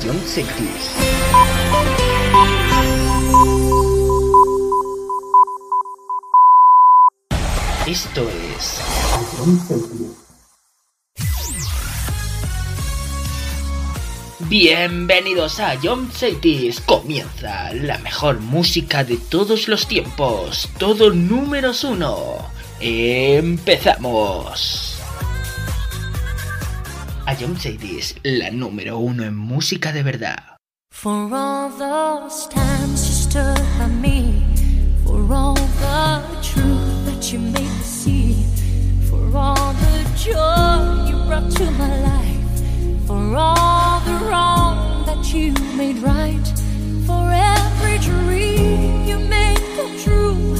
Canción Sextilis. Esto es. Bienvenidos a John Cities. Comienza la mejor música de todos los tiempos. Todo números uno. Empezamos. a John Sadie's, la número uno en música de verdad. For all those times you stood by me, for all the truth that you made me see, for all the joy you brought to my life, for all the wrong that you made right, for every dream you made come true.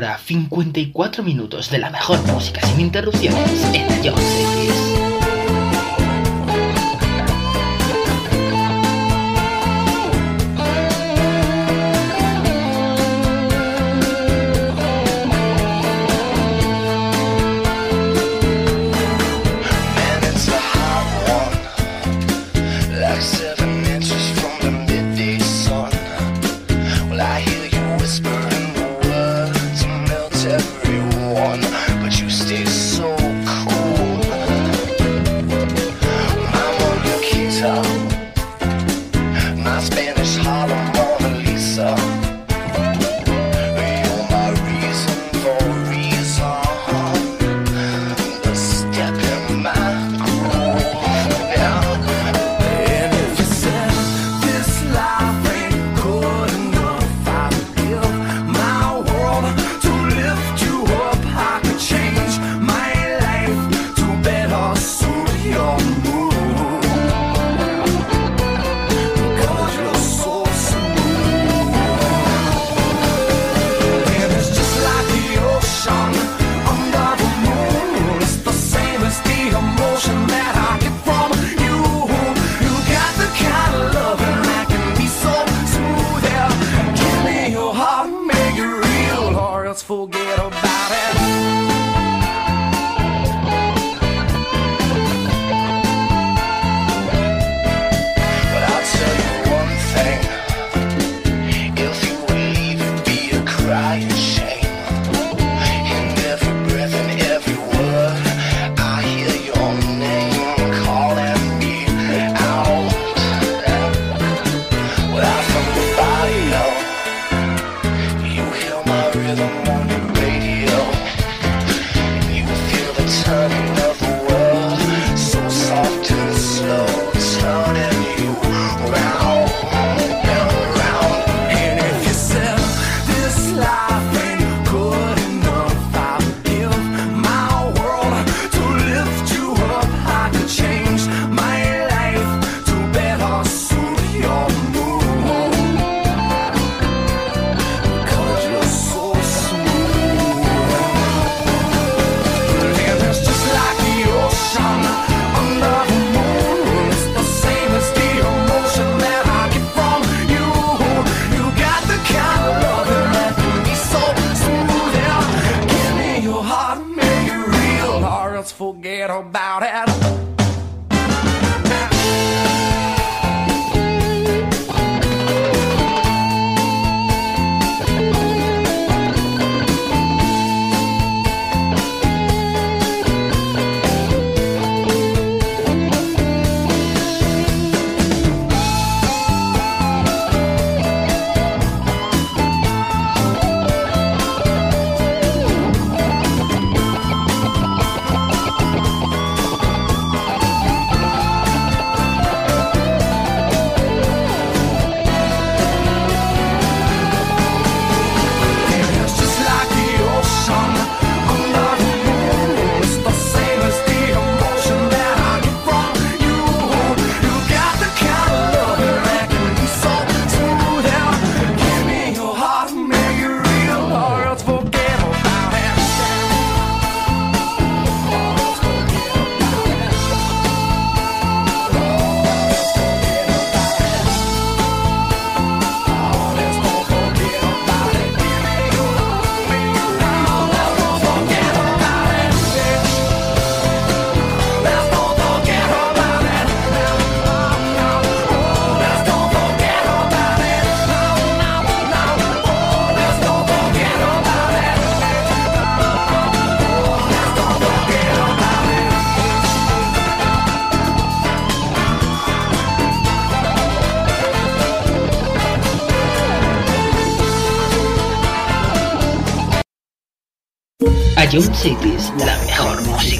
hora 54 minutos de la mejor música sin interrupciones en Jones Ion Cities, la mejor música.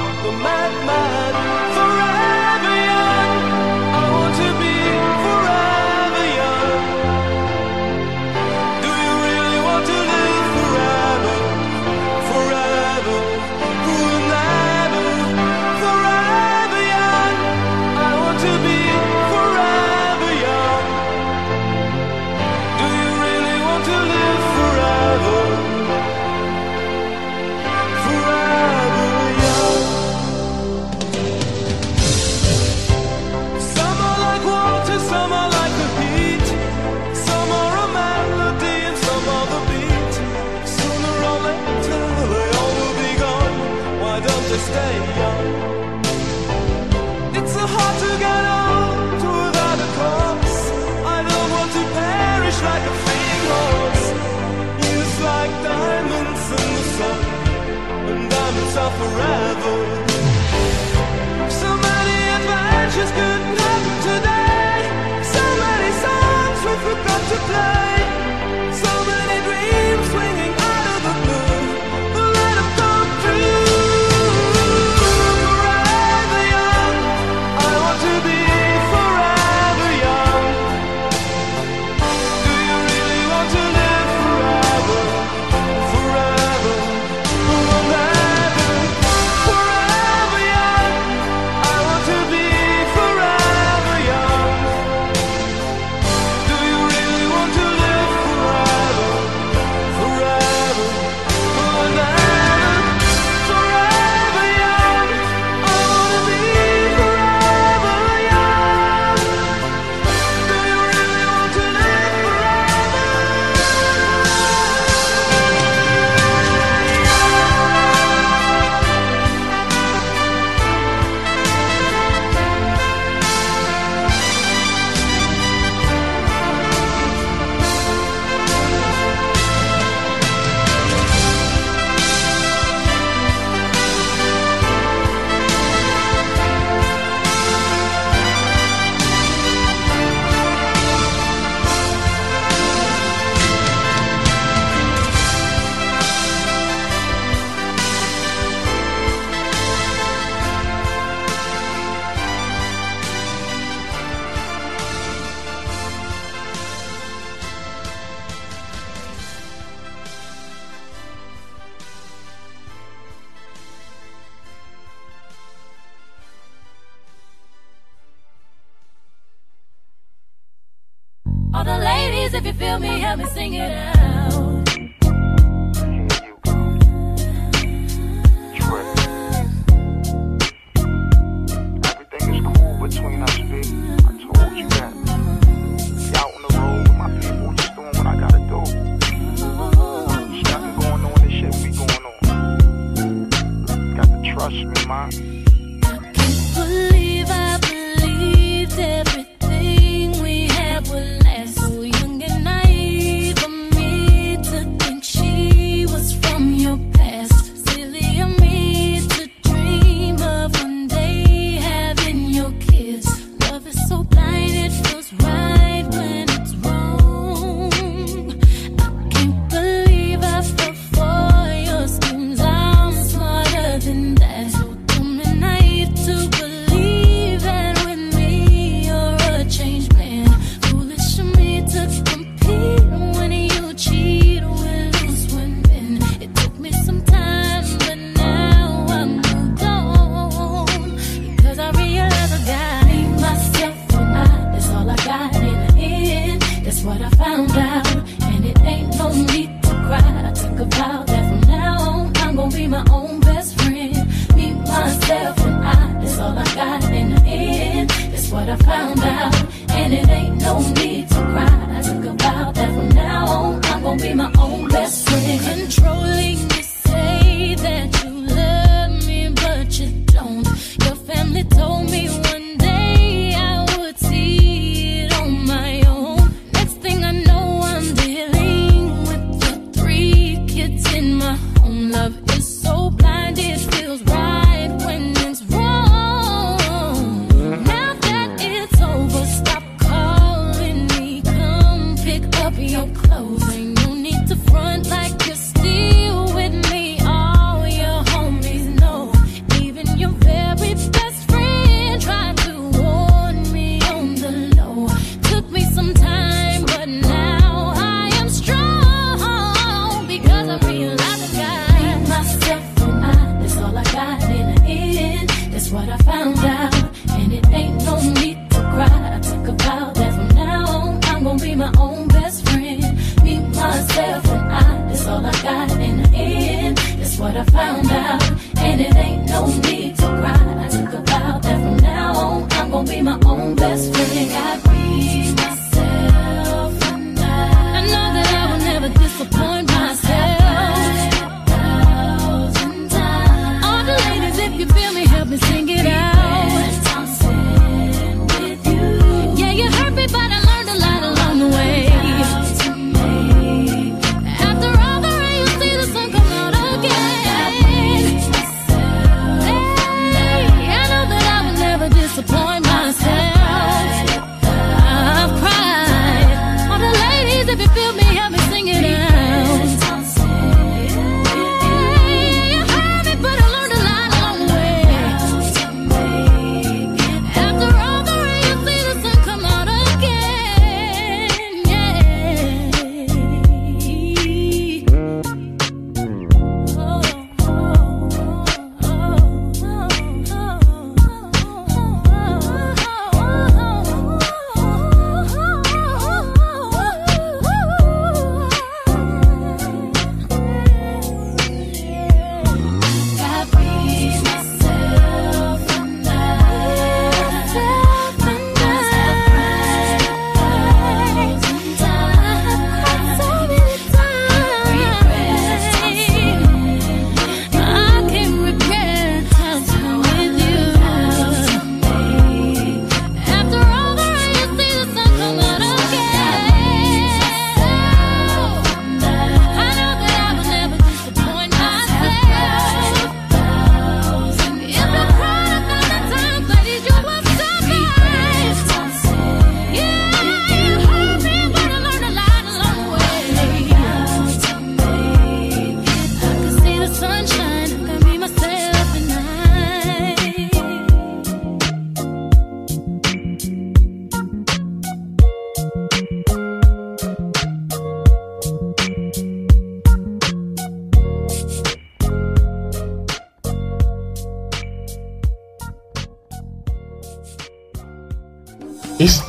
the madman forever.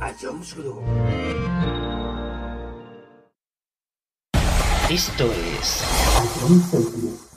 a Jones Group. Esto es... A Jones Group.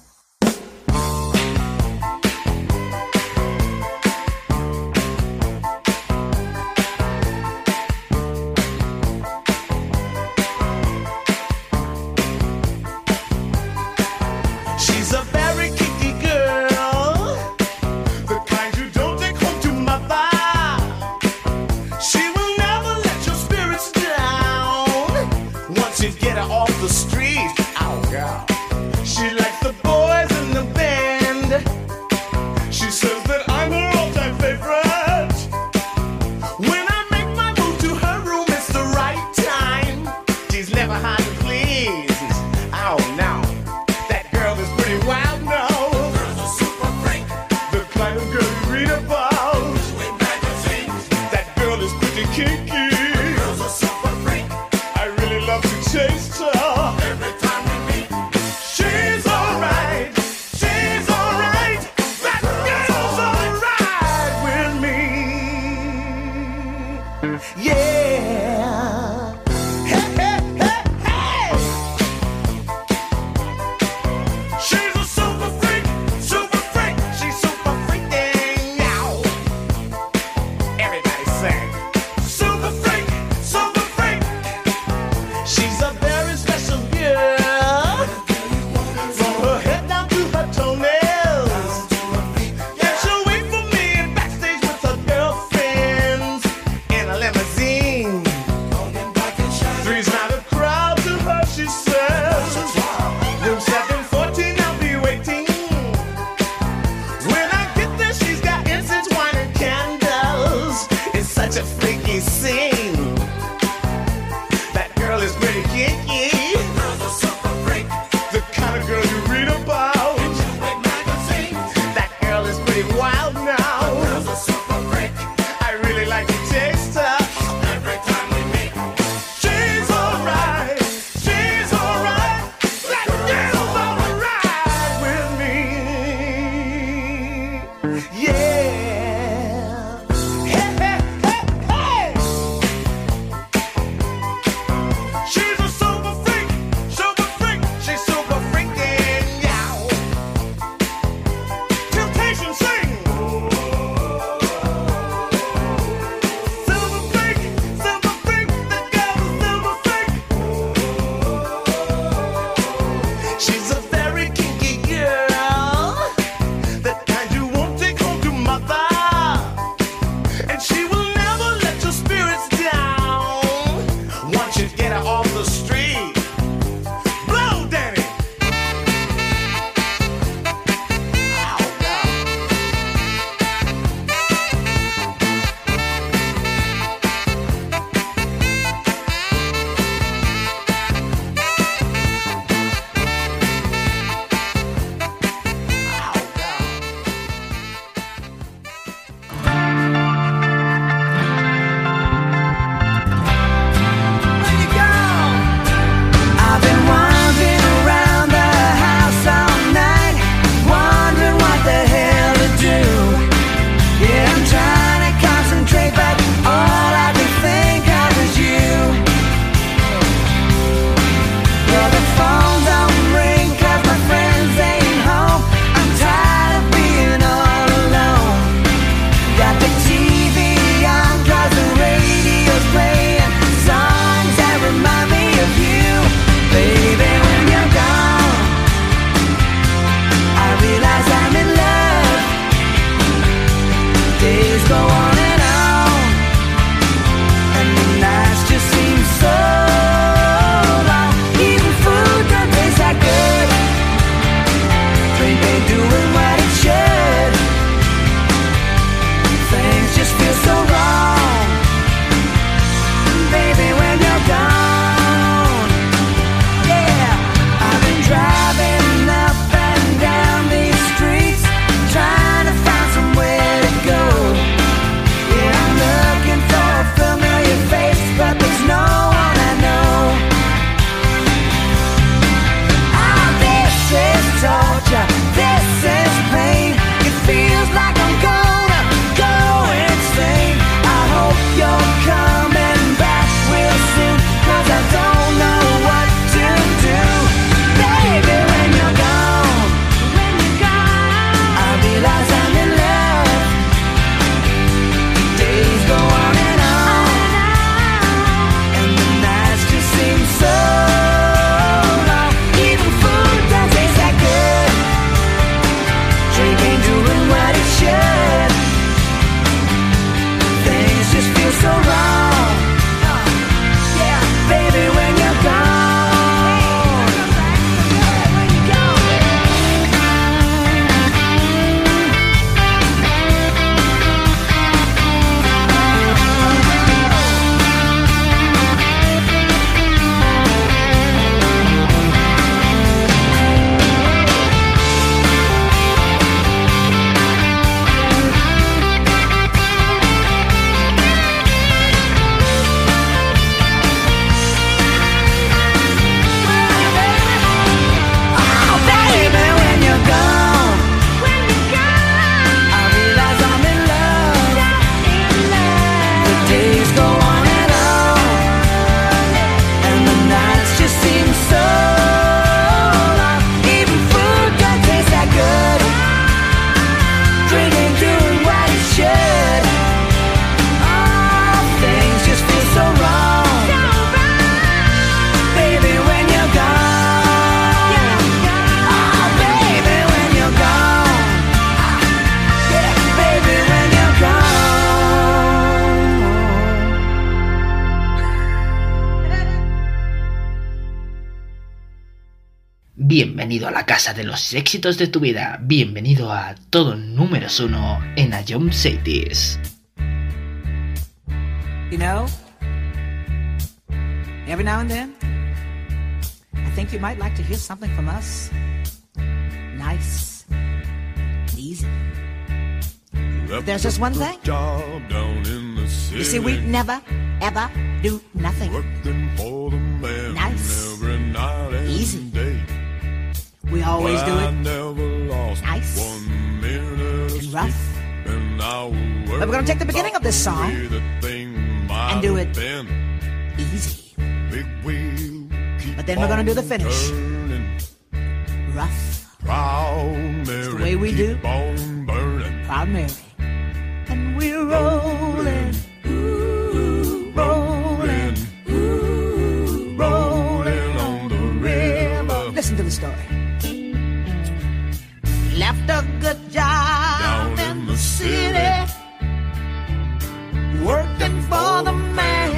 Casa de los éxitos de tu vida. Bienvenido a todo números uno en A Jump Cities. You know, every now and then, I think you might like to hear something from us. Nice, easy. There's just one thing. Job down in the city. You see, we never, ever do nothing. We always do I it never lost Nice. one minute of and rough. sleep, and I will But we're gonna take the beginning of this song worry the thing might and do have it been. Easy, Big wheel keep But then we're gonna do the on finish. turning. rough, Proud Mary, way we keep do. on burning. proud Mary. And we're rolling, A good job Down in the city, working for the man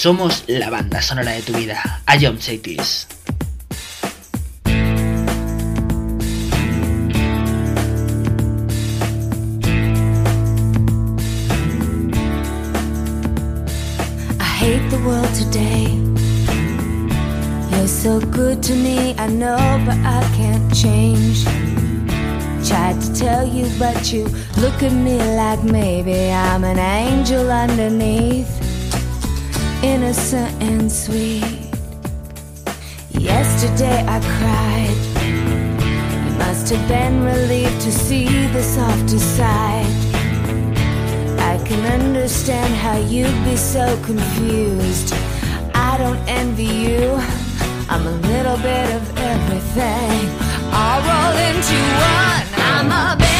Somos la banda sonora de tu vida. A John Cities. I hate the world today. You're so good to me, I know, but I can't change. Tried to tell you, but you look at me like maybe I'm an angel underneath, innocent and sweet. Yesterday I cried. You must have been relieved to see the softer side. I can understand how you'd be so confused. I don't envy you. I'm a little bit of everything. All rolled into one. I'm a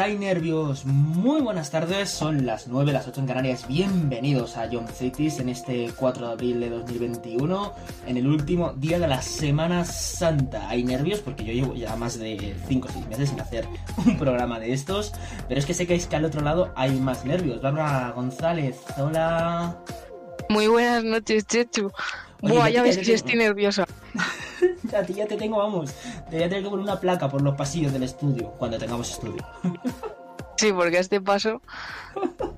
hay nervios. Muy buenas tardes, son las 9, las 8 en Canarias. Bienvenidos a John Cities en este 4 de abril de 2021, en el último día de la Semana Santa. Hay nervios porque yo llevo ya más de 5 o 6 meses sin hacer un programa de estos, pero es que sé que es que al otro lado hay más nervios. Bárbara González, hola. Muy buenas noches, Chechu. Oye, Buah, ya ves que estoy nerviosa. A ti ya te tengo, vamos. Te voy a tener que poner una placa por los pasillos del estudio, cuando tengamos estudio. Sí, porque a este paso.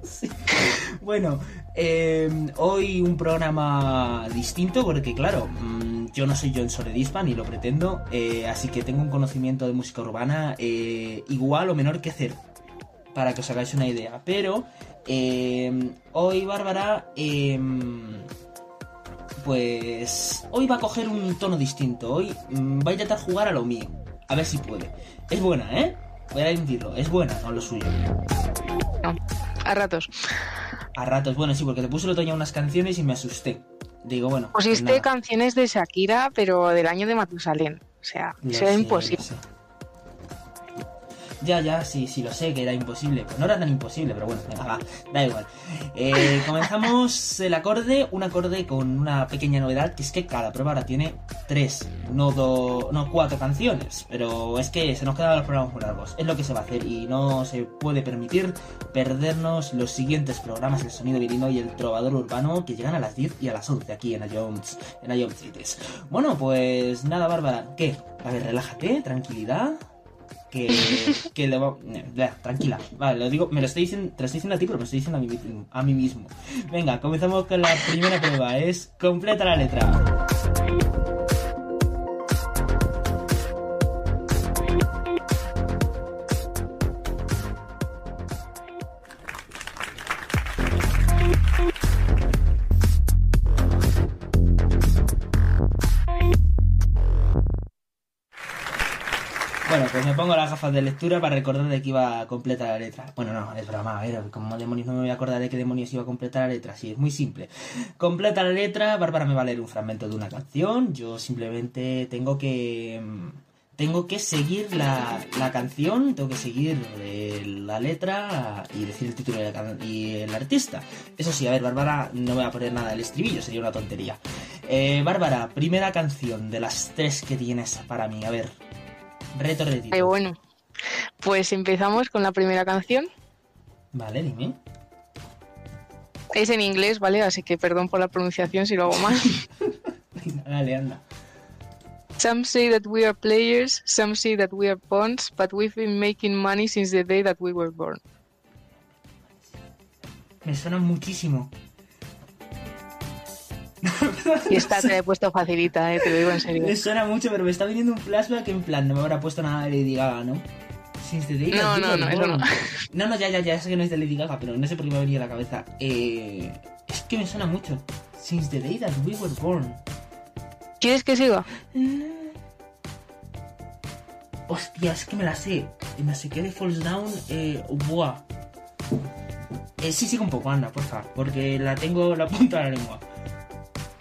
Bueno, eh, hoy un programa distinto porque claro, mm, yo no soy John Soledispa ni lo pretendo, eh, así que tengo un conocimiento de música urbana eh, igual o menor que cero, para que os hagáis una idea. Pero eh, hoy Bárbara, eh, pues hoy va a coger un tono distinto, hoy mm, va a intentar jugar a lo mío, a ver si puede. Es buena, ¿eh? Voy a decirlo, es buena, no lo suyo. No, a ratos. A ratos, bueno, sí, porque te puse el otoño unas canciones y me asusté. Digo, bueno. pues Pusiste nada. canciones de Shakira, pero del año de Matusalén. O sea, sé, imposible. sé. Ya, ya, sí, sí, lo sé que era imposible. Pues no era tan imposible, pero bueno, venga, va, da igual. Eh, comenzamos el acorde, un acorde con una pequeña novedad, que es que cada prueba ahora tiene tres, no do- no cuatro canciones. Pero es que se nos quedan los programas muy largos. Es lo que se va a hacer y no se puede permitir perdernos los siguientes programas, el sonido virino y el trovador urbano, que llegan a las 10 y a las 11 aquí en Jones, en Jones. Bueno, pues nada, Bárbara, ¿qué? A ver, relájate, tranquilidad que, que le va... Tranquila. Vale, lo digo, me lo estoy diciendo, te lo estoy diciendo a ti, pero me lo estoy diciendo a mí, a mí mismo. Venga, comenzamos con la primera prueba. Es completa la letra. Me pongo las gafas de lectura para recordar de que iba a completar la letra. Bueno, no, es broma, a ver, como demonios no me voy a acordar de qué demonios iba a completar la letra. Sí, es muy simple. Completa la letra, Bárbara me va a leer un fragmento de una canción. Yo simplemente tengo que. mm, Tengo que seguir la, la canción, tengo que seguir eh, la letra y decir el título y el artista. Eso sí, a ver, Bárbara, no voy a poner nada del estribillo, sería una tontería. Eh, Bárbara, primera canción de las tres que tienes para mí. A ver, reto retito. Ay, bueno. Pues empezamos con la primera canción. Vale, dime. Es en inglés, ¿vale? Así que perdón por la pronunciación si lo hago mal. Dale, anda. Some say that we are players, some say that we are pawns, but we've been making money since the day that we were born. Me suena muchísimo. Y esta te la he puesto facilita, ¿eh? te lo digo en serio. Me suena mucho, pero me está viniendo un flashback en plan, no me habrá puesto nada de Lady Gaga, ¿no? Since the day that No, we no, no, eso no. No, no, ya, ya, ya sé que no es de Lady Gaga, pero no sé por qué me ha venido a la cabeza. Eh, es que me suena mucho. Since the day that we were born. ¿Quieres que siga? Hostia, es que me la sé. No sé qué de Falls Down. Eh, buah. Eh, sí, sigue un poco, anda, porfa. Porque la tengo la punta de la lengua.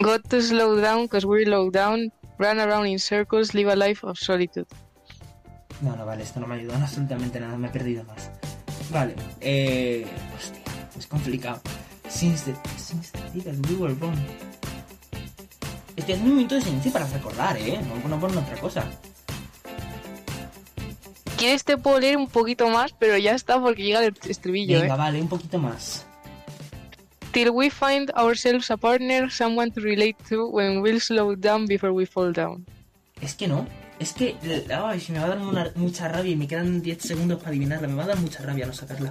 Got to slow down because we're low down. Run around in circles, live a life of solitude. No, no, vale, esto no me en absolutamente nada, me he perdido más. Vale, eh. Hostia, es complicado. Since the, since the day that we were born. Estoy haciendo un momento de silencio para recordar, ¿eh? No, no por otra cosa. ¿Quieres te puedo leer un poquito más? Pero ya está porque llega el estribillo, Venga, ¿eh? vale, un poquito más. Till we find ourselves a partner, someone to relate to when we'll slow down before we fall down. Es que no. Es que. Ay, si me va a dar una- mucha rabia y me quedan 10 segundos para adivinarla. Me va a dar mucha rabia no sacarla.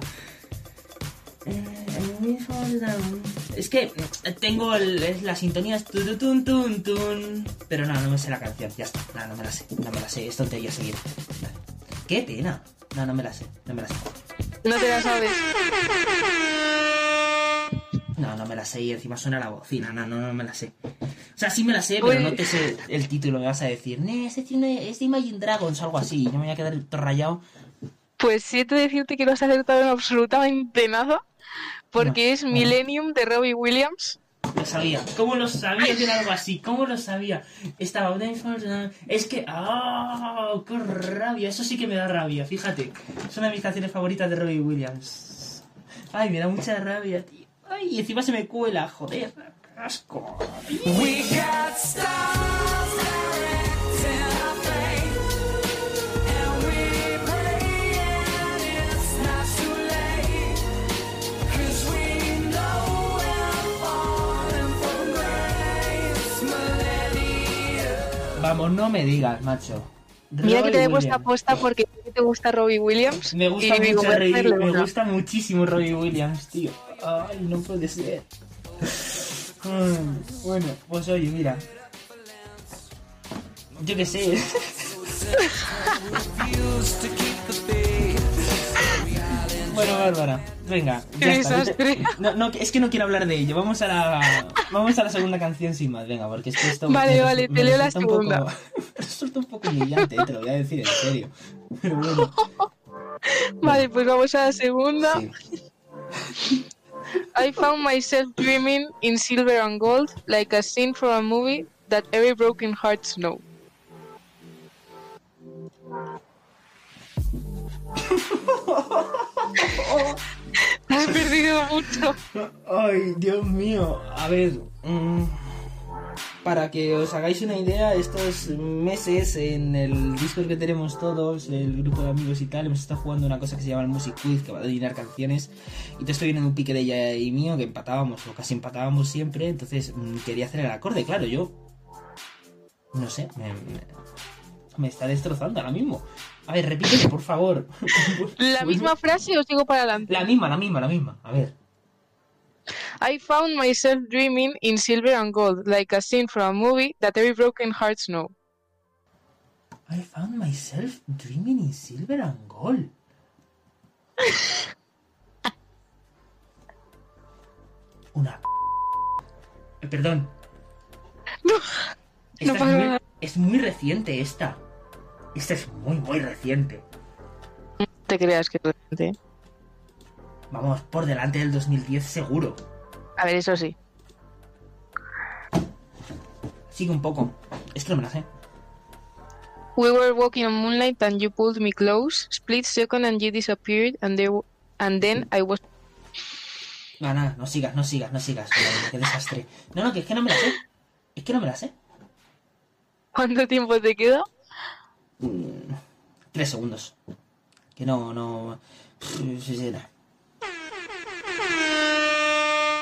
Eh. Es que eh, tengo el- es la sintonía es tu, tu, tun, tun, tun. Pero no, no me sé la canción. Ya está. No, no me la sé. No me la sé. Es tontería seguir. Qué pena. No, no me la sé. No me la sé. No te la sabes. No, no me la sé y encima suena la bocina. No, no, no me la sé. O sea, sí me la sé, pero Uy. no te sé el título. Me vas a decir, "Nee, este tiene, es de Imagine Dragons o algo así. Yo me voy a quedar todo rayado. Pues siento decirte que no has acertado en absolutamente nada. Porque No, es no. Millennium de Robbie Williams. Lo sabía. ¿Cómo lo sabía que era algo así? ¿Cómo lo sabía? Estaba... Es que... ¡Ah! ¡Qué rabia! Eso sí que me da rabia, fíjate. Es una de mis canciones favoritas de Robbie Williams. Ay, me da mucha rabia, tío. Ay, y encima se me cuela, joder. Asco. We got stars. Vamos, no me digas, macho. Mira que te he puesto aposta porque te gusta Robbie Williams. Me gusta y mucho me una. gusta muchísimo Robbie Williams, tío. Ay, no puede ser. Ay, bueno, pues oye, mira. Yo qué sé. bueno, Bárbara, venga. Qué ya está. desastre. No, no, es que no quiero hablar de ello. Vamos a la, vamos a la segunda canción sin más, venga, porque es que esto Vale, me vale, resu- te me leo la poco- segunda. me resulta un poco humillante, eh, te lo voy a decir en serio. Pero bueno. Vale, pues vamos a la segunda. Sí. I found myself dreaming in silver and gold, like a scene from a movie that every broken hearts know. Has perdido mucho. Ay, Dios mío. A ver, mm, para que os hagáis una idea, estos meses en el Discord que tenemos todos, el grupo de amigos y tal, hemos estado jugando una cosa que se llama el Music Quiz, que va a adivinar canciones. Y te estoy viendo en un pique de ella y mío, que empatábamos, o casi empatábamos siempre. Entonces mm, quería hacer el acorde, claro, yo. No sé, me- me está destrozando ahora mismo. A ver, repíteme, por favor. ¿La misma frase o sigo para adelante? La misma, la misma, la misma. A ver. I found myself dreaming in silver and gold, like a scene from a movie that every broken hearts know. I found myself dreaming in silver and gold. Una. Eh, perdón. Esta No es, muy, es muy reciente esta. Esta es muy, muy reciente. No te creas que es reciente. Vamos, por delante del 2010 seguro. A ver, eso sí. Sigue un poco. Es que no me la sé. We were walking on moonlight and you pulled me close. Split second and you disappeared and there and then I was No, nada, no sigas, no sigas, no sigas. Qué desastre. No, no, que es que no me la sé. Es que no me la sé. ¿Cuánto tiempo te queda? Mm, Tres segundos. Que no, no.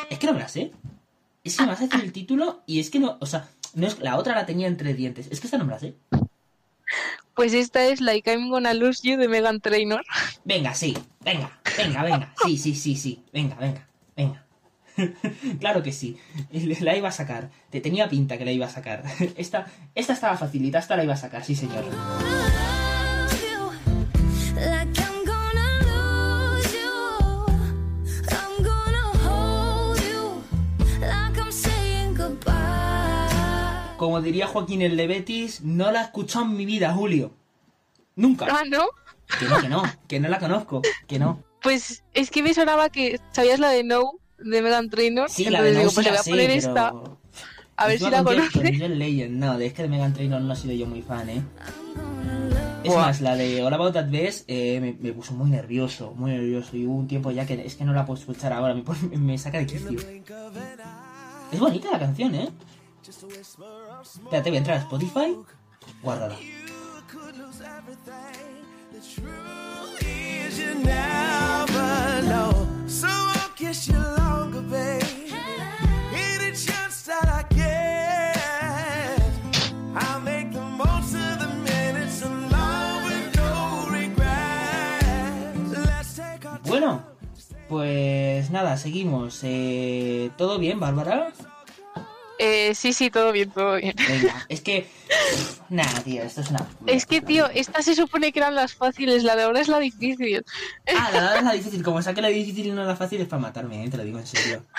Es que no me la sé. Es que me vas a decir el título y es que no. O sea, no es, la otra la tenía entre dientes. Es que esta no me la sé. Pues esta es Like I'm Gonna Lose You de Megan Trainor. Venga, sí. Venga, venga, venga. Sí, sí, sí, sí. Venga, venga, venga. claro que sí. La iba a sacar. Te tenía pinta que la iba a sacar. Esta, esta estaba facilita. Esta la iba a sacar, sí, señor. Como diría Joaquín el de Betis, no la he escuchado en mi vida, Julio. Nunca. Ah, ¿no? Que no, que no, que no la conozco, que no. Pues es que me sonaba que sabías la de No de Megan Trainor. Sí, la de Entonces No digo, pues le la voy a poner pero... esta. A ver si la conoces. no, de es que de Megan Trainor no he sido yo muy fan, ¿eh? Es Buah. más, la de All About That Bass eh, me, me puso muy nervioso, muy nervioso. Y hubo un tiempo ya que es que no la puedo escuchar ahora, me, pone- me saca de quicio. Es bonita la canción, ¿eh? Espérate, voy a entrar a Spotify. Guárdala. Is you never know. So I'll kiss you longer, babe. Any chance that I get, I'll make the most of the minutes alone with no regrets. Let's take our Bueno, pues nada, seguimos. Eh, ¿Todo bien, Bárbara? Eh, sí, sí, todo bien, todo bien. Venga, es que... Nada, tío, esto es una... Es que, tío, estas se supone que eran las fáciles, la de ahora es la difícil. Ah, la es la difícil. Como saque la difícil y no la fácil es para matarme, ¿eh? te lo digo en serio.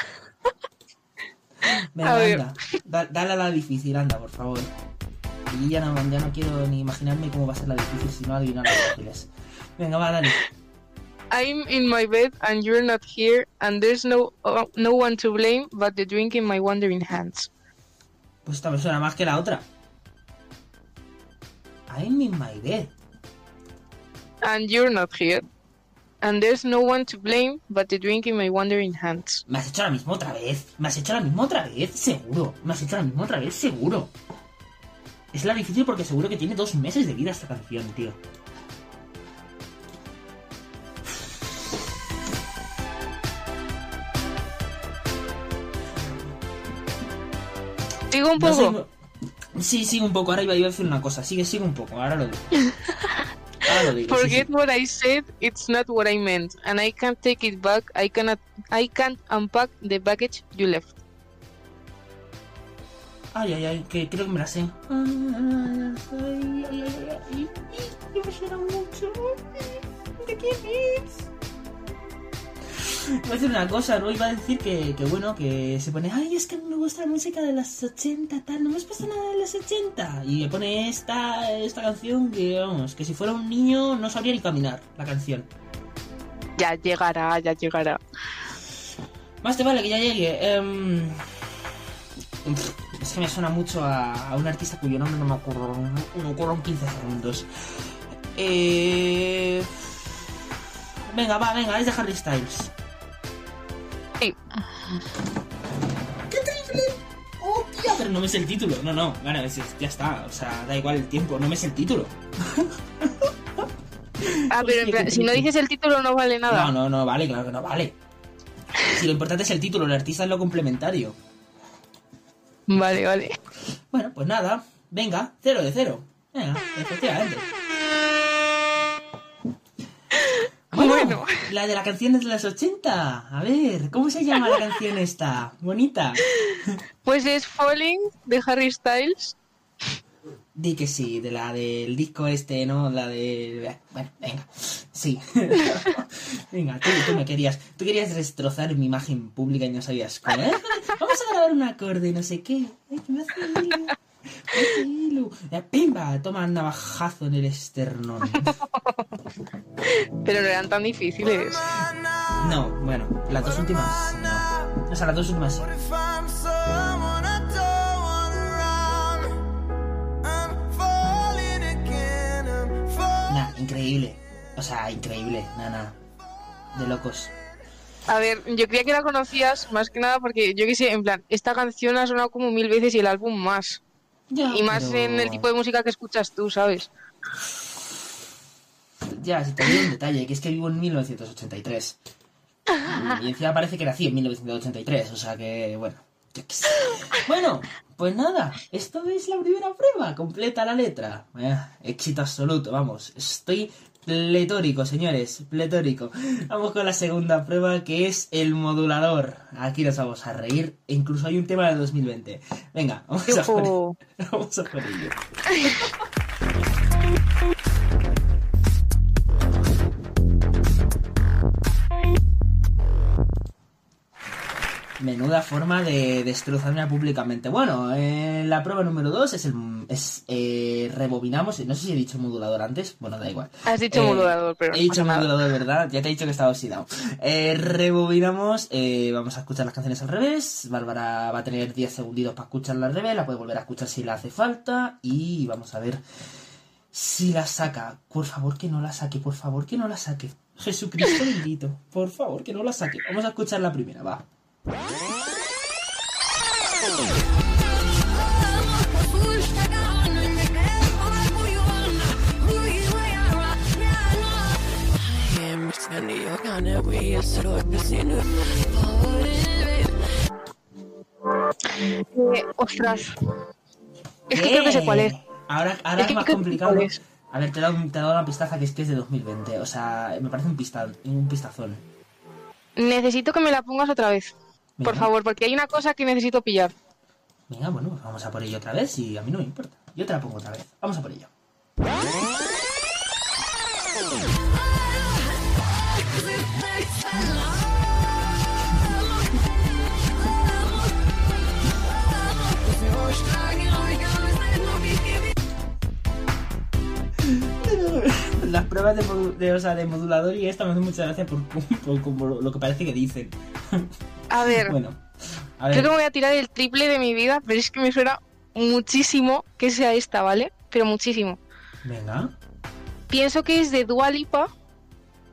Venga, anda. Da- dale a la difícil, anda, por favor. Y ya no, ya no quiero ni imaginarme cómo va a ser la difícil si no adivinar las fáciles. Venga, va, dale. I'm in my bed and you're not here, and there's no uh, no one to blame but the drink in my wandering hands. Pues esta me suena más que la otra. I'm in my bed. And you're not here, and there's no one to blame but the drink in my wandering hands. Me has hecho la misma otra vez. Me has hecho la misma otra vez, seguro. Me has hecho la misma otra vez, seguro. Es la difícil porque seguro que tiene dos meses de vida esta canción, tío. Digo un No poco. Sí, sigue un poco. Ahora iba, iba a decir una cosa. Sigue, sigue un poco. Ahora lo digo. Ahora lo digo. sí, Forget sí. what I said, it's not what I meant, and I can't take it back. I cannot, I can't unpack the baggage you left. Ay, ay, ay, que creo que me la sé. Ay, ay, ay, ay, ay, ay, ay, me suena mucho. ¿De quién es? Voy a decir una cosa, ¿no? Iba a decir que, que bueno, que se pone, ay, es que me gusta la música de los 80, tal, no me has puesto nada de los 80. Y me pone esta, esta canción que, vamos, que si fuera un niño no sabría ni caminar la canción. Ya llegará, ya llegará. Más te vale que ya llegue. em, es que me suena mucho a, a un artista cuyo nombre no me acuerdo. No me acuerdo en 15 segundos. Eh... Venga, va, venga, es de Harry Styles. Sí. ¡Qué terrible! ¡Oh, tía! Pero no me sé el título. No, no, bueno, es- ya está. O sea, da igual el tiempo, no me sé el título. Ah, pero en plan, si no dices el título no vale nada. No, no, no, vale, claro que no vale. Si lo importante es el título, el artista es lo complementario. Vale, vale. Bueno, pues nada, venga, cero de cero. Venga, efectivamente. Bueno. La de la canción es de los 80. A ver, ¿cómo se llama la canción esta? Bonita. Pues es Falling de Harry Styles. Di que sí, de la del disco este, ¿no? La de... Bueno, venga. Sí. venga, tú, tú me querías... Tú querías destrozar mi imagen pública y no sabías cómo. ¿eh? Vamos a grabar un acorde, no sé qué. Ay, que me hace Pimba, toma un navajazo en el esternón. Pero no eran tan difíciles. No, bueno, las dos últimas no. O sea, las dos últimas sí. Nah, increíble. O sea, increíble, nada, De locos. A ver, yo creía que la conocías más que nada porque yo que sé, en plan, esta canción ha sonado como mil veces y el álbum más. Ya, y más pero- en el tipo de música que escuchas tú, ¿sabes? Ya, si te digo un detalle, que es que vivo en 1983. Y encima parece que nací en 1983, o sea que, bueno. yo qué sé. Bueno, pues nada, esto es la primera prueba, completa la letra. Eh, éxito absoluto, vamos. Estoy pletórico, señores, pletórico. Vamos con la segunda prueba, que es el modulador. Aquí nos vamos a reír, e incluso hay un tema de 2020. Venga, vamos a por, vamos a por ello. Menuda forma de destrozarme públicamente. Bueno, eh, la prueba número 2 es el es eh, rebobinamos. No sé si he dicho modulador antes. Bueno, da igual. Has dicho Eh, modulador, pero He dicho nada. modulador, ¿verdad? Ya te he dicho que estaba oxidado. Eh, rebobinamos. vamos a escuchar las canciones al revés. Bárbara va a tener 10 segunditos para escucharla al revés. La puede volver a escuchar si la hace falta. Y vamos a ver si la saca. Por favor, que no la saque. Por favor, que no la saque. Jesucristo bendito. Por favor, que no la saque. Vamos a escuchar la primera, va. Eh, ostras. Es que creo que sé cuál es. Ahora, ahora Es que más que complicado. es. A ver, te he, dado, te he dado una pistaza que es que es de 2020. O sea, me parece un, pista, un pistazón. Necesito que me la pongas otra vez. Por favor, porque hay una cosa que necesito pillar. Venga, bueno, pues vamos a por ello otra vez y a mí no me importa. Yo te la pongo otra vez. Vamos a por ello. Las pruebas de, modu- de, o sea, de modulador y esta me hace mucha gracia por, por- por lo que parece que dicen. A ver, Bueno, a creo que me voy a tirar el triple de mi vida, pero es que me suena muchísimo que sea esta, ¿vale? Pero muchísimo. Venga. Pienso que es de Dua Lipa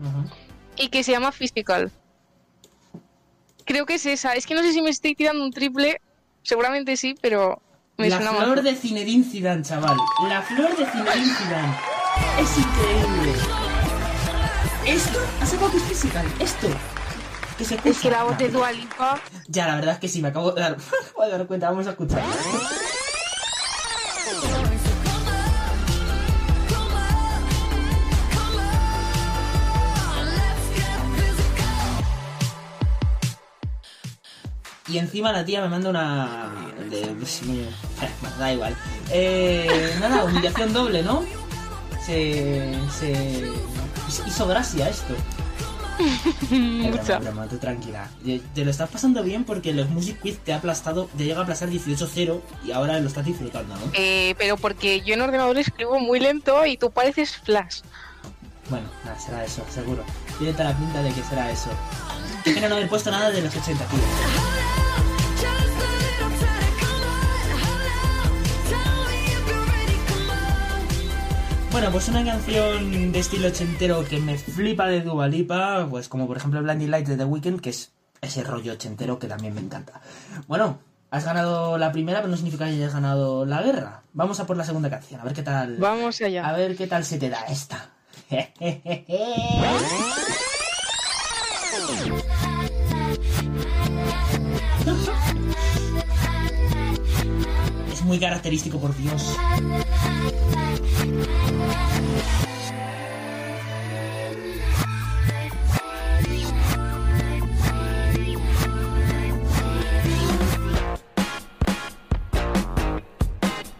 Ujú. y que se llama Physical. Creo que es esa. Es que no sé si me estoy tirando un triple. Seguramente sí, pero me La suena flor de Zinedine Zidane, chaval. La flor de Zinedine Zidane. Es increíble. Esto, ha sacado que es physical. Esto. Que se Es que la voz de Dua Lipa. Ya, la verdad es que sí, me acabo de dar, acabo de dar cuenta. Vamos a escuchar. Y encima la tía me manda una... De, pues, da igual. Eh, nada, humillación doble, ¿no? Se... Se... Hizo gracia esto. Broma, tú tranquila. Te- lo estás pasando bien porque los Music Quiz te ha aplastado, te llega a aplastar 18-0 y ahora lo estás disfrutando, ¿no? Eh, pero porque yo en ordenador escribo muy lento y tú pareces Flash. Bueno, nada, será eso, seguro. Tiene toda la pinta de que será eso. Pena no haber puesto nada de los 80, tío. Bueno, pues una canción de estilo ochentero que me flipa de Dua Lipa, pues como por ejemplo Blinding Lights de The Weeknd, que es ese rollo ochentero que también me encanta. Bueno, has ganado la primera, pero no significa que hayas ganado la guerra. Vamos a por la segunda canción, a ver qué tal. Vamos allá. A ver qué tal se te da esta. muy característico, por Dios.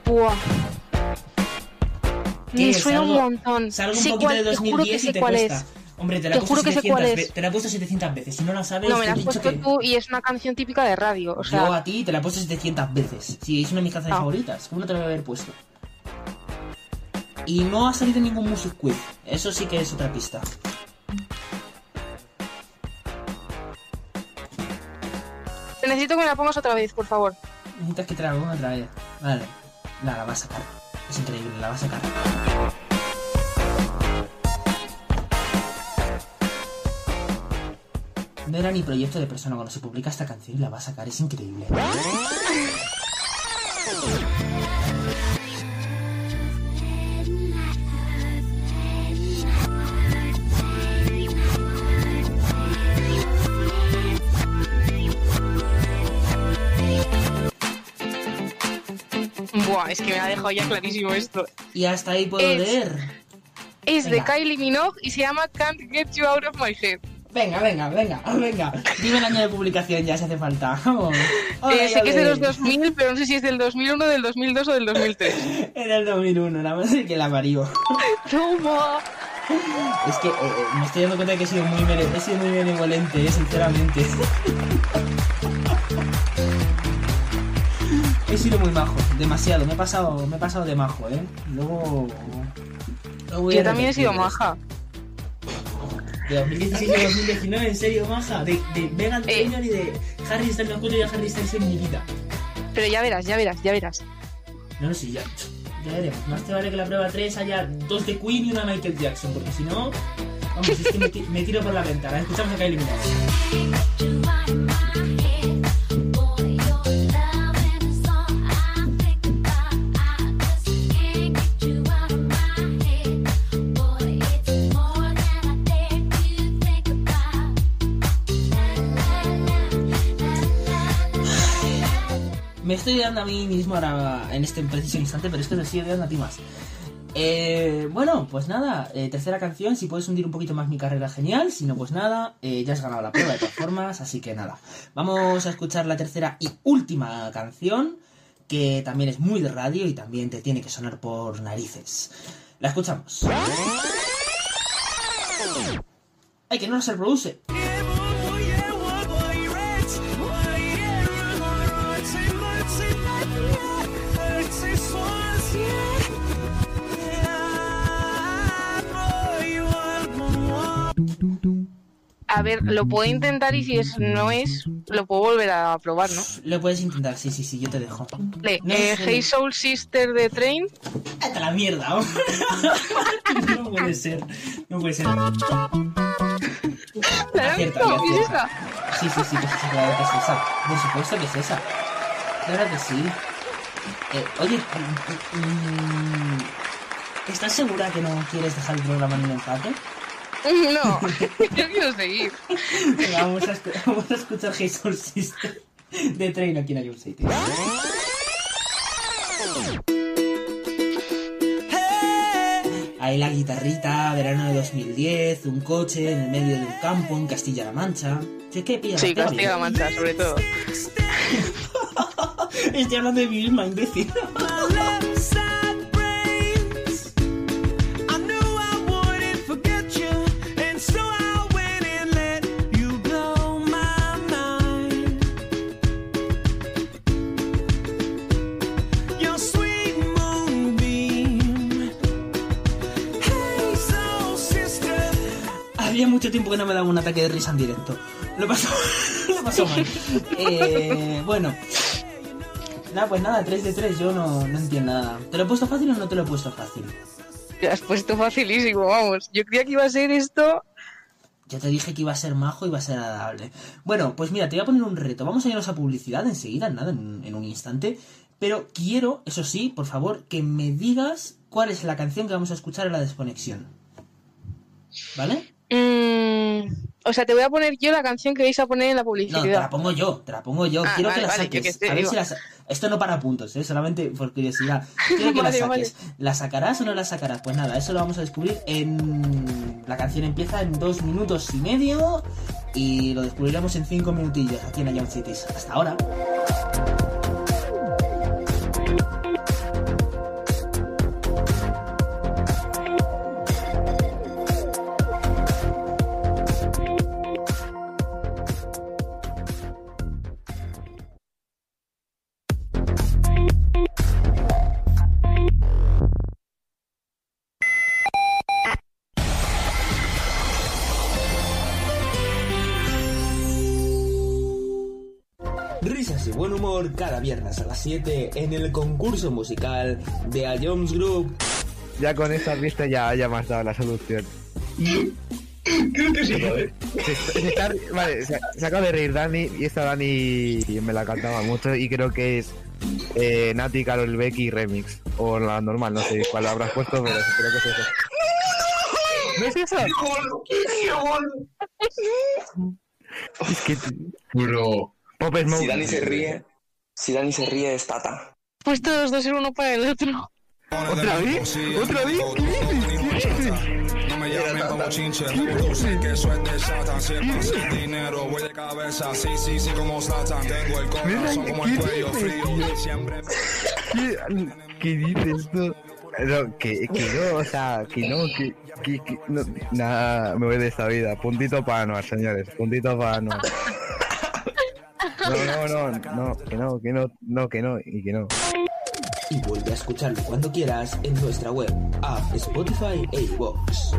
Buah. ¿Qué Me suena un montón. Salgo un Sé poquito cuál- de te juro que 2010 sé y te cuál cuesta. es. Hombre, te la Te he puesto juro que sé 700 cuál ve- es. Te la he puesto 700 veces. Si no la sabes, No, me te la has puesto que... tú y es una canción típica de radio. O sea, Yo a ti te la he puesto 700 veces. Sí, es una de mis canciones Ah. favoritas. ¿Cómo no te la voy a haber puesto? Y no ha salido ningún Music Quiz. Eso sí que es otra pista. necesito que me la pongas otra vez, por favor. Necesitas que te la ponga otra vez. Vale. La, la va a sacar. Es increíble, la va a sacar. No era ni proyecto de persona cuando se publica esta canción y la va a sacar. Es increíble. Buah, es que me ha dejado ya clarísimo esto. Y hasta ahí puedo Es- leer. Es de. Kylie Minogue y se llama Can't Get You Out of My Head. Venga, venga, venga, venga. Dime el año de publicación ya si hace falta. Vamos. Eh, sé que es de los 2000, pero no sé si es del 2001, del 2002 o del 2003. Era el 2001, la madre que la parió. Toma. Es que eh, eh, me estoy dando cuenta de que he sido muy, he sido muy benevolente, eh, sinceramente. he sido muy majo, demasiado. Me he pasado, me he pasado de majo, ¿eh? Luego... Yo también he sido maja. De 2016 a 2019, en serio, maja. De, de Megan Eh. Trainor y de Harry Styles. No encuentro ya a Harry Styles en mi vida. Pero ya verás, ya verás, ya verás. No, no, sí, ya. Ya veremos. Más te vale que la prueba 3 haya dos de Queen y una Michael Jackson, porque si no. Vamos, es que me, me tiro por la ventana. Escuchamos a Kylie estoy dando a mí mismo ahora en este preciso instante, pero es que te estoy a ti más. Eh, bueno, pues nada, eh, tercera canción, si puedes hundir un poquito más mi carrera, genial, si no, pues nada, eh, ya has ganado la prueba de todas formas, así que nada. Vamos a escuchar la tercera y última canción, que también es muy de radio y también te tiene que sonar por narices. La escuchamos. ¡Ay, que no se reproduce! A ver, lo puedo intentar y si es, no es, lo puedo volver a probar, ¿no? Lo puedes intentar, sí, sí, sí, yo te dejo. Le, No eh. Hey Soul Sister de Train. ¡Hasta la mierda! no puede ser, no puede ser. ¿La Acierta, visto? ya ¿Es esa? Sí, sí, sí, pues sí, claro que es esa. Por supuesto que es esa. Claro que sí. Eh, oye, mm, mm, ¿estás segura que no quieres dejar el programa en un empate? No, yo quiero seguir. Venga, vamos a, vamos a escuchar Hey Soul Sister de Train aquí en Ion City. Ahí la guitarrita, verano de 2010, un coche en el medio de un campo en Castilla-La Mancha. Sí, ¿qué pilla? Sí, Castilla-La. Mancha, sobre todo. Estoy hablando de mí misma, imbécil. Había mucho tiempo que no me daba un ataque de risa en directo. Lo pasó, lo pasó mal. Eh, bueno. Nada, pues nada, 3 de 3, yo no, no entiendo nada. ¿Te lo he puesto fácil o no te lo he puesto fácil? Te has puesto facilísimo, vamos. Yo creía que iba a ser esto. Ya te dije que iba a ser majo y iba a ser agradable. Bueno, pues mira, te voy a poner un reto. Vamos a irnos a publicidad enseguida, en nada, en, en un instante. Pero quiero, eso sí, por favor, que me digas cuál es la canción que vamos a escuchar en la desconexión. ¿Vale? Mm, o sea, te voy a poner yo la canción que vais a poner en la No, te la publicidad. pongo yo, te la pongo yo. Ah, Quiero vale, que la vale, saques. a ver si la sa- Esto no para puntos, ¿eh? solamente por curiosidad. Quiero que Vale, la saques. ¿La sacarás o no la sacarás? Pues nada, eso lo vamos a descubrir en... La canción empieza en dos minutos y medio y lo descubriremos en cinco minutillos aquí en Ion Cities. Hasta ahora. Risas y buen humor cada viernes a las 7 en el concurso musical de A Jones Group. Ya con esta pista ya, ya me has dado la solución. Creo que sí, joder. Se, se está- vale, se, se acaba de reír Dani y esta Dani me la cantaba mucho y creo que es eh, Nati, Carol Becky Remix. O la normal, no sé cuál habrás puesto, pero creo que es eso. ¿No es esa? Es que... Bro. Pop Smoke. Si Dani se ríe, si Dani se ríe es Tata. Pues todos dos ser uno para el otro. ¿Otra vez? ¿Otra vez? ¿Qué dices? ¿Qué dices? Me como chinche, tú sé que es de Satan. Siempre sin dinero, voy de cabeza, sí, sí, sí, como Satan. Tengo el corazón como el cuello frío, siempre. ¿Qué, qué dices tú? No, que, que no, o sea, que no, que, que, que no, nada, me voy de esta vida. Puntito para Anuar, señores, puntito para Anuar. No, no, no, no, que no, que no, no, que no, y que no. Y vuelve a escucharlo cuando quieras en nuestra web, app, Spotify e iVoox.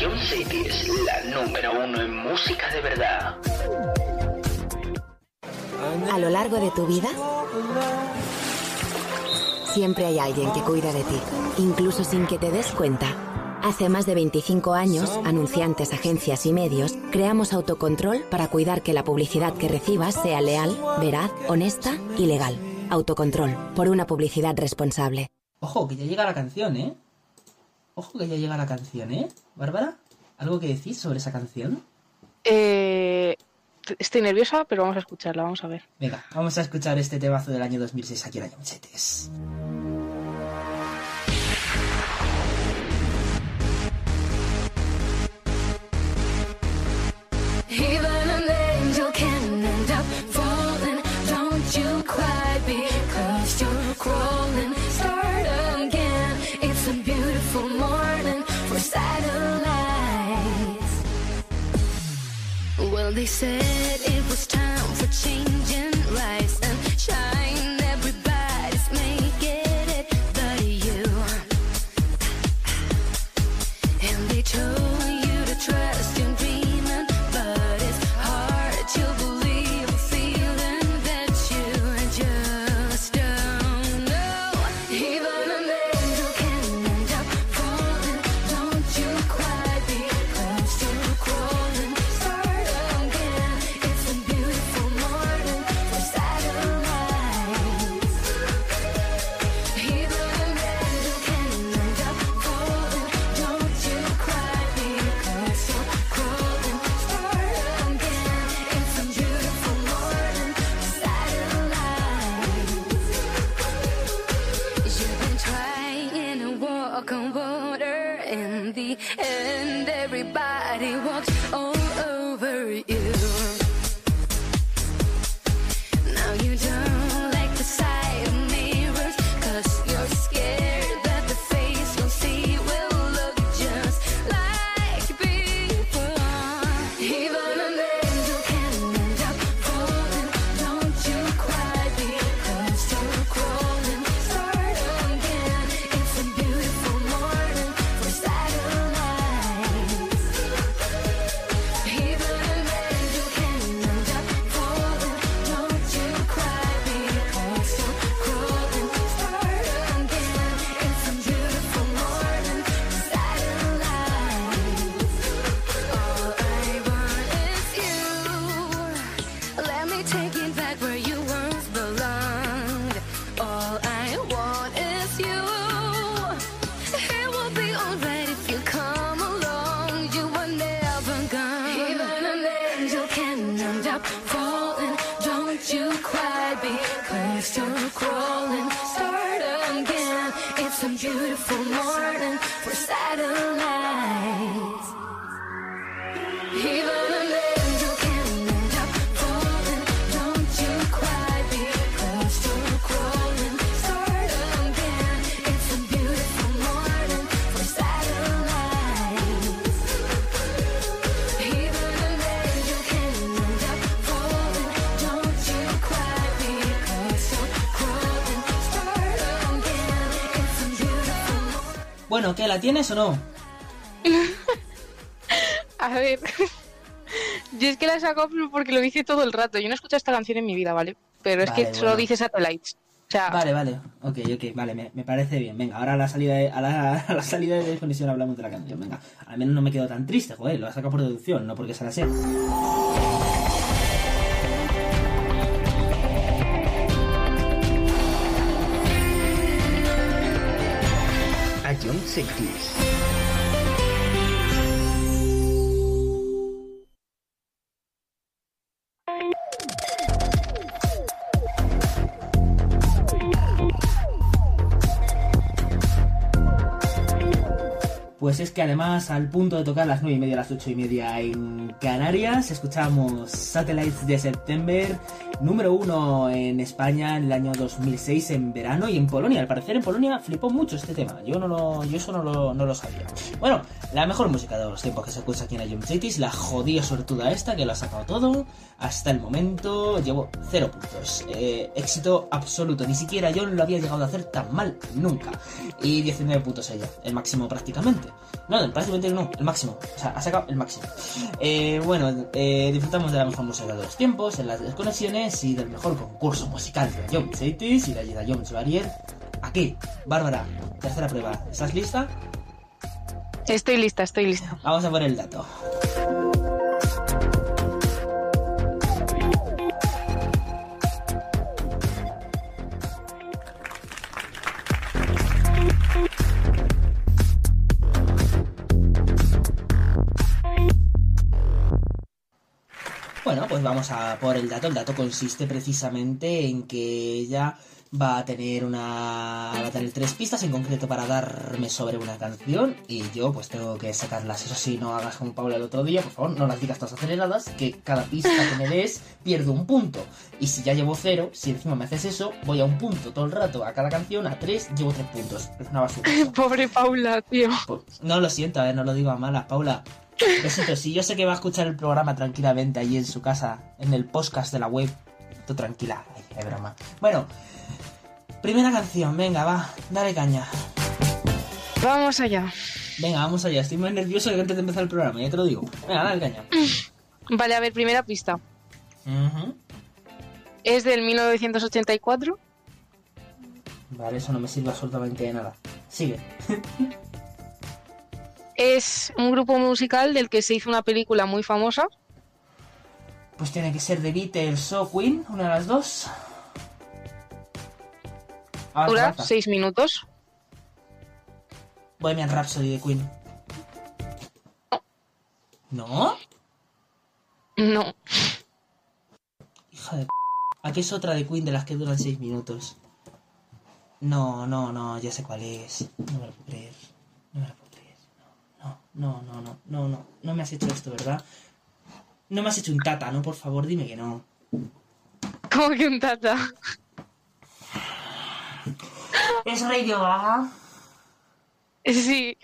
Ion City es la número uno en música de verdad. A lo largo de tu vida, siempre hay alguien que cuida de ti, incluso sin que te des cuenta. Hace más de 25 años, anunciantes, agencias y medios, creamos Autocontrol para cuidar que la publicidad que recibas sea leal, veraz, honesta y legal. Autocontrol, por una publicidad responsable. Ojo, que ya llega la canción, ¿eh? Ojo, que ya llega la canción, ¿eh? Bárbara, ¿algo que decís sobre esa canción? Eh, estoy nerviosa, pero vamos a escucharla, vamos a ver. Venga, vamos a escuchar este temazo del año 2006 aquí en Ion Cities. Said it was time for changing rise and shine. end. ¿Qué? ¿La tienes o no? A ver. Yo es que la saco porque lo dice todo el rato. Yo no he escuchado esta canción en mi vida, ¿vale? Pero es Vale, que solo bueno. dice Satellites. O sea, Vale, vale. Ok, ok, vale, me, me parece bien. Venga, ahora a la salida de, a la, a la salida de desconexión hablamos de la canción. Venga, al menos no me quedo tan triste, joder. Lo ha sacado por deducción, no porque se la sé. A Pues es que además, al punto de tocar las 9 y media, las 8 y media en Canarias, escuchamos Satellites de September, número uno en España en el año 2006 en verano y en Polonia. Al parecer en Polonia flipó mucho este tema. Yo no lo, yo eso no lo, no lo sabía. Bueno, la mejor música de los tiempos que se escucha aquí en Ion Cities, la jodida sortuda esta que lo ha sacado todo. Hasta el momento llevo cero puntos. Eh, éxito absoluto. Ni siquiera yo lo había llegado a hacer tan mal nunca. Y 19 puntos ella, el máximo prácticamente. No, prácticamente no, el máximo. O sea, ha sacado el máximo. Eh, bueno, eh, disfrutamos de la mejor música de los tiempos, en las desconexiones y del mejor concurso musical de Ion Cities y de la Ion Barrier. Aquí, Bárbara, tercera prueba. ¿Estás lista? estoy lista, estoy lista. Vamos a por el dato. Bueno, pues vamos a por el dato. El dato consiste precisamente en que ella va a tener una va a tener tres pistas en concreto para darme sobre una canción y yo pues tengo que sacarlas. Eso sí, no hagas como Paula el otro día, por favor, no las digas todas aceleradas, que cada pista que me des pierdo un punto. Y si ya llevo cero, si encima me haces eso, voy a un punto todo el rato a cada canción, a tres, llevo tres puntos. Es una basura. Pobre Paula, tío. No lo siento, a ver, no lo digo a malas, Paula. Besitos, si yo sé que va a escuchar el programa tranquilamente allí en su casa, en el podcast de la web. Tú tranquila, es broma. Bueno, primera canción, venga, va, dale caña. Vamos allá. Venga, vamos allá, estoy más nervioso que antes de empezar el programa, ya te lo digo. Venga, dale caña. Vale, a ver, primera pista. Es del 1984. Vale, eso no me sirve absolutamente de nada. Sigue. Es un grupo musical del que se hizo una película muy famosa. Pues tiene que ser The Beatles o Queen, una de las dos. Ah, Dura falta. seis minutos. Bohemian Rhapsody de Queen. ¿No? No. Hija de p. Aquí es otra de Queen de las que duran 6 minutos. No, no, no, ya sé cuál es. No me lo puedo creer. No me lo puedo creer. No, no, no, no, no, no. No me has hecho esto, ¿verdad? No me has hecho un tata, ¿no? Por favor, dime que no. ¿Cómo que un tata? ¿Es Radio Gaga? Sí.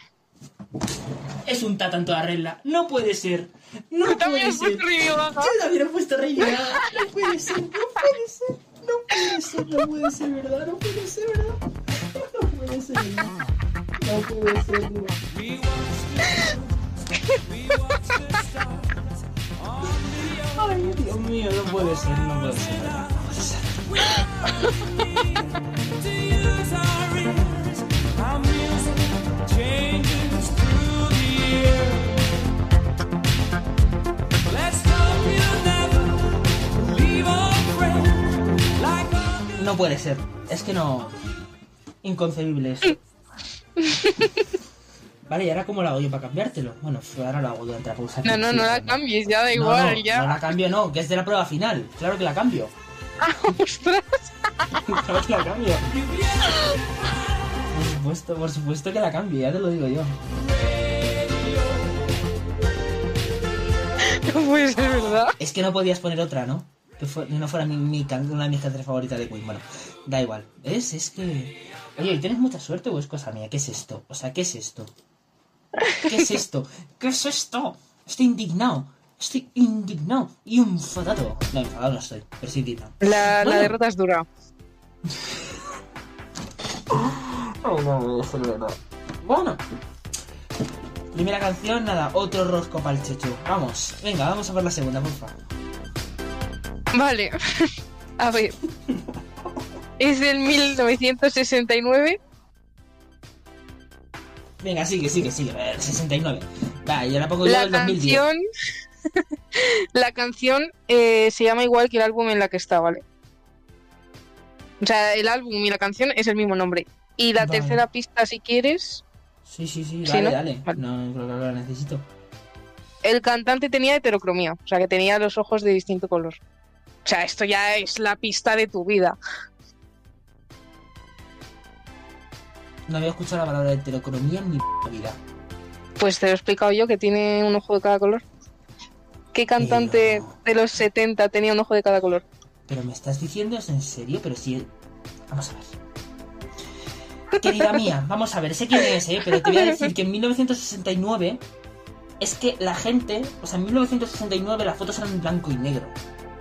Es un tata en toda regla. No puede ser. No Tú también puede has puesto ser. Radio Gaga. Yo también he puesto Radio Gaga. No puede ser, no puede ser. No puede ser, no puede ser, ¿verdad? No puede ser, ¿verdad? No puede ser, ¿verdad? No puede ser, ¿verdad? Ay, Dios mío, no puede ser, no puede ser. No puede ser. Es que no. Inconcebible eso. Vale, ¿y ahora cómo lo hago yo para cambiártelo? Bueno, pues ahora lo hago durante la pausa. No, no, no la cambies, ya da igual, no, ya. No la cambio, no, que es de la prueba final. Claro que la cambio. ¡Ostras! claro que la cambio. Por supuesto, por supuesto que la cambio, ya te lo digo yo. No puede ser verdad. Es que no podías poner otra, ¿no? Que fue- no fuera mi, mi una de mis canciones favoritas de Queen. Bueno, da igual. ¿Es? Es que... Oye, ¿y tienes mucha suerte o es cosa mía? ¿Qué es esto? O sea, ¿qué es esto? ¿Qué es esto? ¿Qué es esto? Estoy indignado. Estoy indignado y enfadado. No, enfadado no estoy, pero estoy indignado. La, la derrota es dura. Oh, no, es verdad. Bueno. Primera canción, nada, otro rosco para el chechu. Vamos, venga, vamos a ver la segunda, porfa. Vale. A ver. Es del 1969. Venga, sigue, sigue, sigue. Eh, 69. Va, y ahora pongo yo La el 2010. canción. la canción eh, se llama igual que el álbum en la que está, ¿vale? O sea, el álbum y la canción es el mismo nombre. Y la Vale. tercera pista, si quieres, Sí, sí, sí, Sí, dale, ¿no? dale. No, creo que la necesito. el cantante tenía heterocromía, o sea, que tenía los ojos de distinto color. O sea, esto ya es la pista de tu vida. No había escuchado la palabra heterocromía en mi vida. Pues te lo he explicado yo, que tiene un ojo de cada color. ¿Qué cantante de los 70 tenía un ojo de cada color? Pero me estás diciendo eso en serio, pero si... Vamos a ver. Querida mía, vamos a ver, sé quién es, ¿eh? Pero te voy a decir que en 1969 es que la gente, o sea, en 1969 las fotos eran en blanco y negro.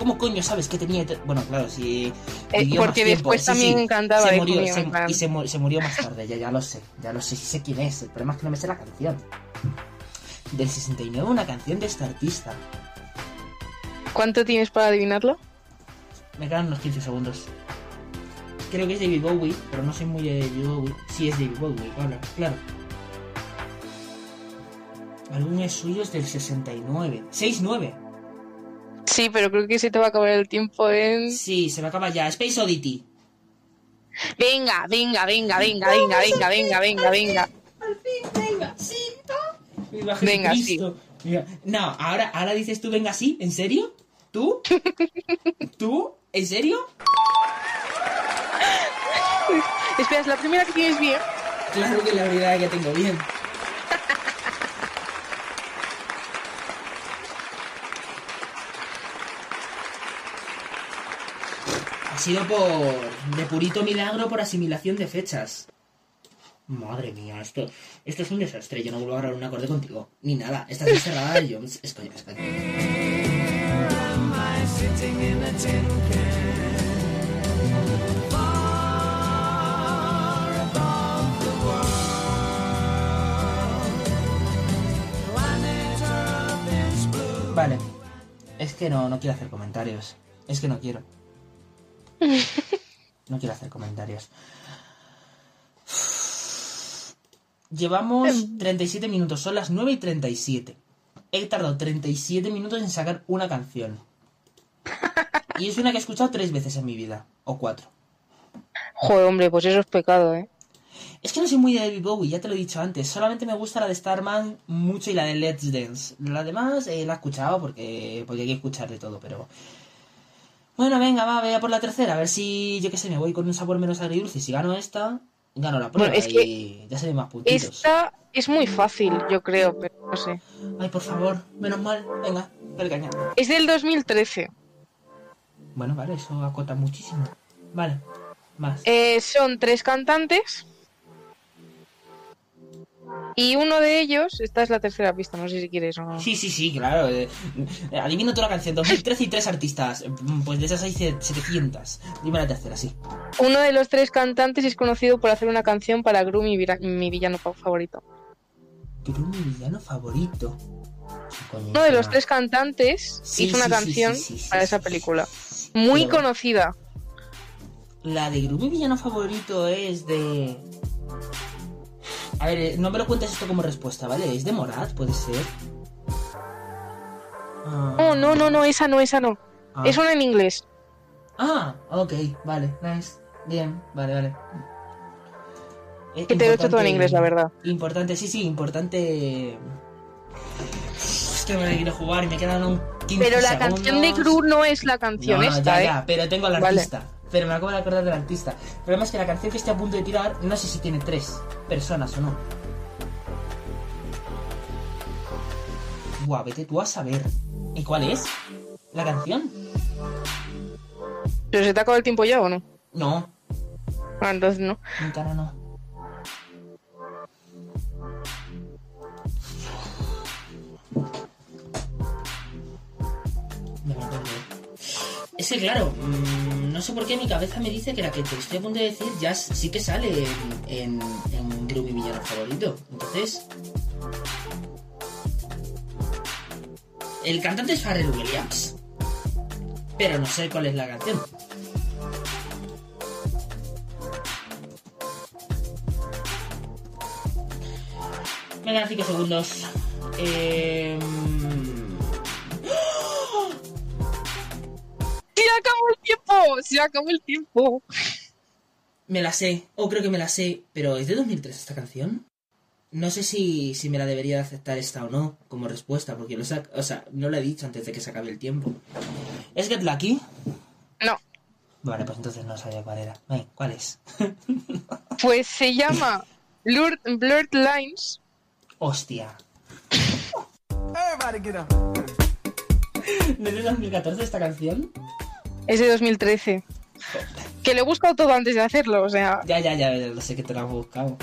¿Cómo coño sabes que tenía... Bueno, claro, si... Eh, porque después también sí, cantaba se de murió, se- y se, mu- se murió más tarde, ya, ya lo sé, ya lo sé, sí sé quién es. El problema es que no me sé la canción. Del 69 una canción de este artista. ¿Cuánto tienes para adivinarlo? Me quedan unos 15 segundos. Creo que es David Bowie, pero no soy muy de David Bowie. Sí, es David Bowie, claro. claro. Álbumes suyos del 69. 6-9. Sí, pero creo que se te va a acabar el tiempo en... Sí, se me acaba ya. Space Oddity. Venga, venga, venga, venga, venga, venga, venga, venga, venga. Al fin, venga, sí. Venga. Mira, No, ahora, ahora dices tú, venga, sí. ¿En serio? ¿Tú? ¿Tú? ¿En serio? Espera, es la primera que tienes bien. Claro que la verdad que tengo bien. Sido por. de purito milagro por asimilación de fechas. Madre mía, esto, esto es un desastre. Yo no vuelvo a grabar un acorde contigo. Ni nada. Estás encerrada de Jones. Es coño. Vale. Es que no, no quiero hacer comentarios. Es que no quiero. No quiero hacer comentarios. Llevamos 37 minutos, son las 9 y 37. He tardado 37 minutos en sacar una canción. Y es una que he escuchado tres veces en mi vida. O cuatro. Joder, hombre, pues eso es pecado, ¿eh? Es que no soy muy de David Bowie, ya te lo he dicho antes. Solamente me gusta la de Starman mucho y la de Let's Dance. La demás eh, la he escuchado porque, porque hay que escuchar de todo, pero... Bueno, venga, va, vea por la tercera. A ver si, yo qué sé, me voy con un sabor menos agridulce. Si gano esta, gano la prueba Bueno, es que y ya se ven más puntitos. Esta es muy fácil, yo creo, pero no sé. Ay, por favor, menos mal. Venga, dale caña. Es del 2013. Bueno, vale, eso acota muchísimo. Vale, más. Eh, son tres cantantes. Y uno de ellos, esta es la tercera pista, no sé si quieres o no. Sí, sí, sí, claro. eh, eh, adivino toda la canción. 2013 y tres artistas. Mm, Pues de esas hay 700. Dime la tercera, sí. Uno de los tres cantantes es conocido por hacer una canción para Gru, mi, mi villano fa- favorito. Pero mi villano favorito. Uno de los tres cantantes Sí, hizo una sí, canción sí, para esa película. Muy Pero- conocida. La de Gru, mi villano favorito es de. A ver, eh, no me lo cuentes esto como respuesta, ¿vale? Es de Morat, puede ser. Ah, No, no, no, no, esa no, esa no. Ah. Es una en inglés. Ah, ok, vale, nice. Bien, vale, vale. Eh, Que te lo he hecho todo en inglés, la verdad. Importante, sí, sí, importante. Es que me quiero jugar y me quedan un 15 Pero la segundos. canción de Gru no es la canción No, no, esta, ya, ¿eh? ya, pero tengo al Vale. Pero me acabo de acordar del artista. El problema es que la canción que estoy a punto de tirar, no sé si tiene tres personas o no. Buah, vete tú a saber. ¿Y cuál es? ¿La canción? ¿Pero se te ha acabado el tiempo ya o no? No. Ah, entonces no. Mi cara no. Me acuerdo. Es que claro, mm, no sé por qué mi cabeza me dice que la que te estoy a punto de decir ya sí que sale en, en, mi villano favorito. Entonces... El cantante es Pharrell Williams. Pero no sé cuál es la canción. Me dan 5 segundos. Eh... ¡Se acabó el tiempo! Me la sé, o creo que me la sé, pero ¿es de 2003 esta canción? No sé si, si me la debería de aceptar esta o no como respuesta, porque lo sa- o sea, no lo he dicho antes de que se acabe el tiempo. ¿Es Get Lucky? No. Vale, pues entonces no sabía cuál era. Ven, ¿cuál es? Pues se llama Blurred, Blurred Lines. Hostia. Everybody get up. ¿No es de 2014 esta canción? Es de 2013. Que le he buscado todo antes de hacerlo, o sea. Ya, ya, ya, lo sé que te lo has buscado.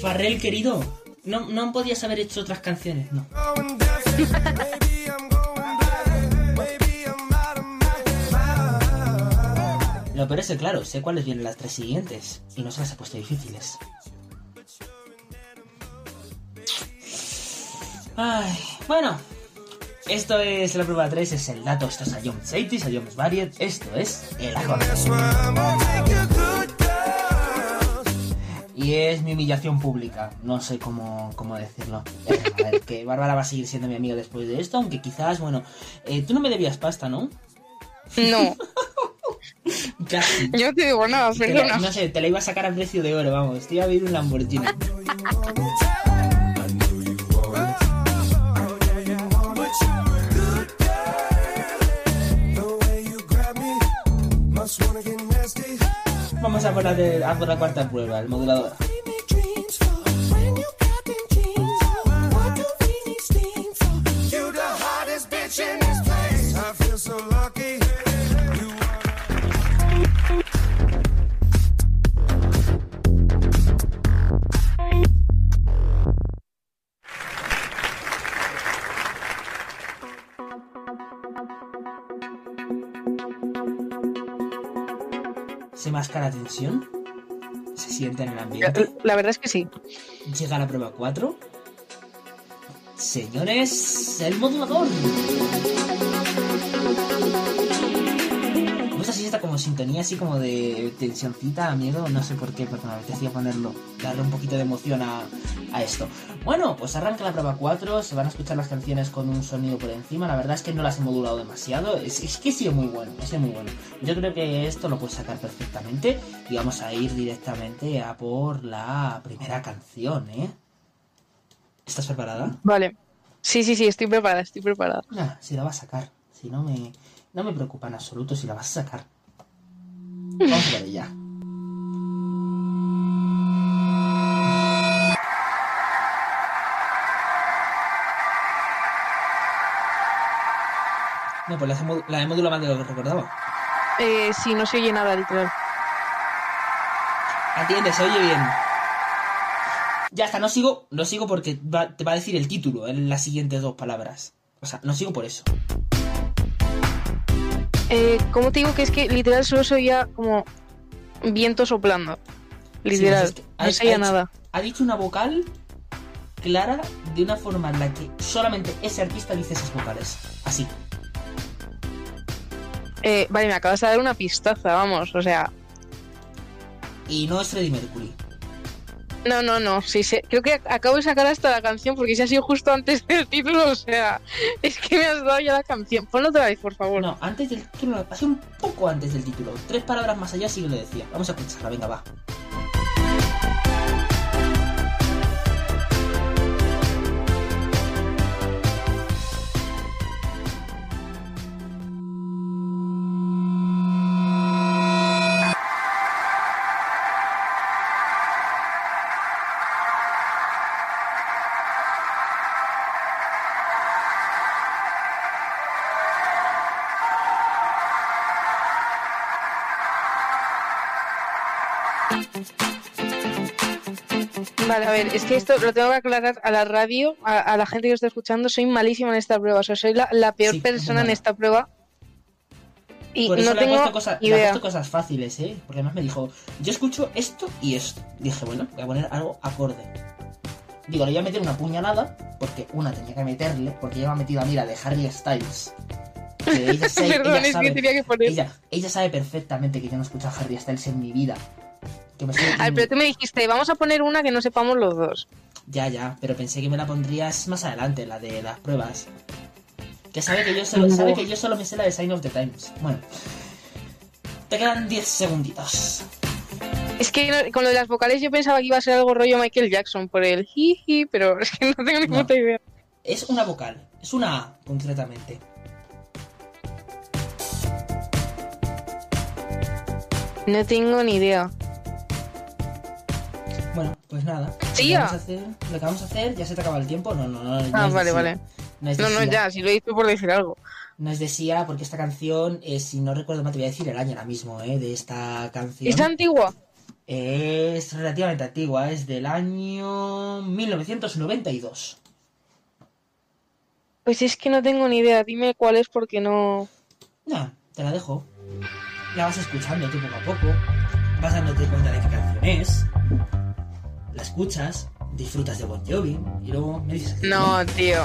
Farrell, querido, no, no podías haber hecho otras canciones, no. Lo peor es claro, sé cuáles vienen las tres siguientes y no se las he puesto difíciles. Ay, bueno, esto es la prueba 3, es el dato, esto es a Jones 80, a Jones Variet, esto es el acorde. Y es mi humillación pública, no sé cómo, cómo decirlo. Eh, a ver, que Bárbara va a seguir siendo mi amiga después de esto, aunque quizás, bueno, eh, tú no me debías pasta, ¿no? No. Yo te digo nada, Te la- perdona. no sé, te la iba a sacar a precio de oro, vamos, te iba a pedir un Lamborghini. Vamos a por la, de- a por la cuarta prueba, el modulador. La tensión. Se siente en el ambiente. La verdad es que sí. Llega la prueba 4. Señores, el modulador. Esta como sintonía, así como de tensioncita, miedo, no sé por qué, porque me apetecía ponerlo, darle un poquito de emoción a, a esto. Bueno, pues arranca la prueba 4, se van a escuchar las canciones con un sonido por encima, la verdad es que no las he modulado demasiado, es, es que ha sido muy bueno, ha sido muy bueno. Yo creo que esto lo puedes sacar perfectamente y vamos a ir directamente a por la primera canción, ¿eh? ¿Estás preparada? Vale. Sí, sí, sí, estoy preparada, estoy preparada. Nah, si la vas a sacar. Si no me, no me preocupa en absoluto si la vas a sacar. Vamos por ella. No, pues la, he modulado más de lo que recordaba. Eh, sí, no se oye nada, literal. Atiende, se oye bien. Ya está, no sigo, no sigo porque va- te va a decir el título en las siguientes dos palabras. O sea, no sigo por eso. Eh, ¿Cómo te digo que es que literal solo se oía como viento soplando? Literal, Sí, no se oía nada. Ha dicho una vocal clara de una forma en la que solamente ese artista dice esas vocales. Así. Eh, vale, me acabas de dar una pistaza, vamos, o sea, Y no es Freddie Mercury. No, no, no, sí, sí. Creo que ac- acabo de sacar hasta la canción porque si ha sido justo antes del título, o sea, es que me has dado ya la canción. Ponlo otra vez, por favor. No, antes del título, pasé un poco antes del título. Tres palabras más allá sí que lo decía. Vamos a escucharla, venga, va. Ver, es que esto lo tengo que aclarar a la radio, a, a la gente que está escuchando. Soy malísima en esta prueba, o sea, soy la, la peor Sí, persona en esta prueba. Y Por eso no le, he tengo puesto cosas, le he puesto cosas fáciles, ¿eh? Porque además me dijo, yo escucho esto y esto. Dije, bueno, voy a poner algo acorde. Digo, le voy a meter una puñalada, porque una tenía que meterle, porque ella me ha metido a mí la de Harry Styles. Que ella, sa- Perdón, ella es que sabe, tenía que poner. ella, ella sabe perfectamente que yo no he escuchado a Harry Styles en mi vida. Que me ver, pero tú me dijiste, vamos a poner una que no sepamos los dos. Ya, ya, pero pensé que me la pondrías más adelante, la de las pruebas. Que sabe que yo solo, No. sabe que yo solo me sé la de Sign of the Times. Bueno. Te quedan 10 segunditos. Es que con lo de las vocales yo pensaba que iba a ser algo rollo Michael Jackson por el jiji, pero es que no tengo ni No. puta idea. Es una vocal, es una A, concretamente. No tengo ni idea. Bueno, pues nada. Sí, lo, que vamos a hacer, lo que vamos a hacer, ya se te acaba el tiempo. No, no, no. no Ah, vale, vale. No es No, ya, si lo dicho por decir algo. No es de Sia, porque esta canción, eh, si no recuerdo mal, te voy a decir el año ahora mismo, ¿eh? De esta canción. ¿Es antigua? Es relativamente antigua, es del año 1992. Pues es que no tengo ni idea. Dime cuál es porque no. No, te la dejo. La vas escuchando tú poco a poco. Vas dándote cuenta de qué canción es. La escuchas, disfrutas de Bon Jovi y luego me dices que No, tío.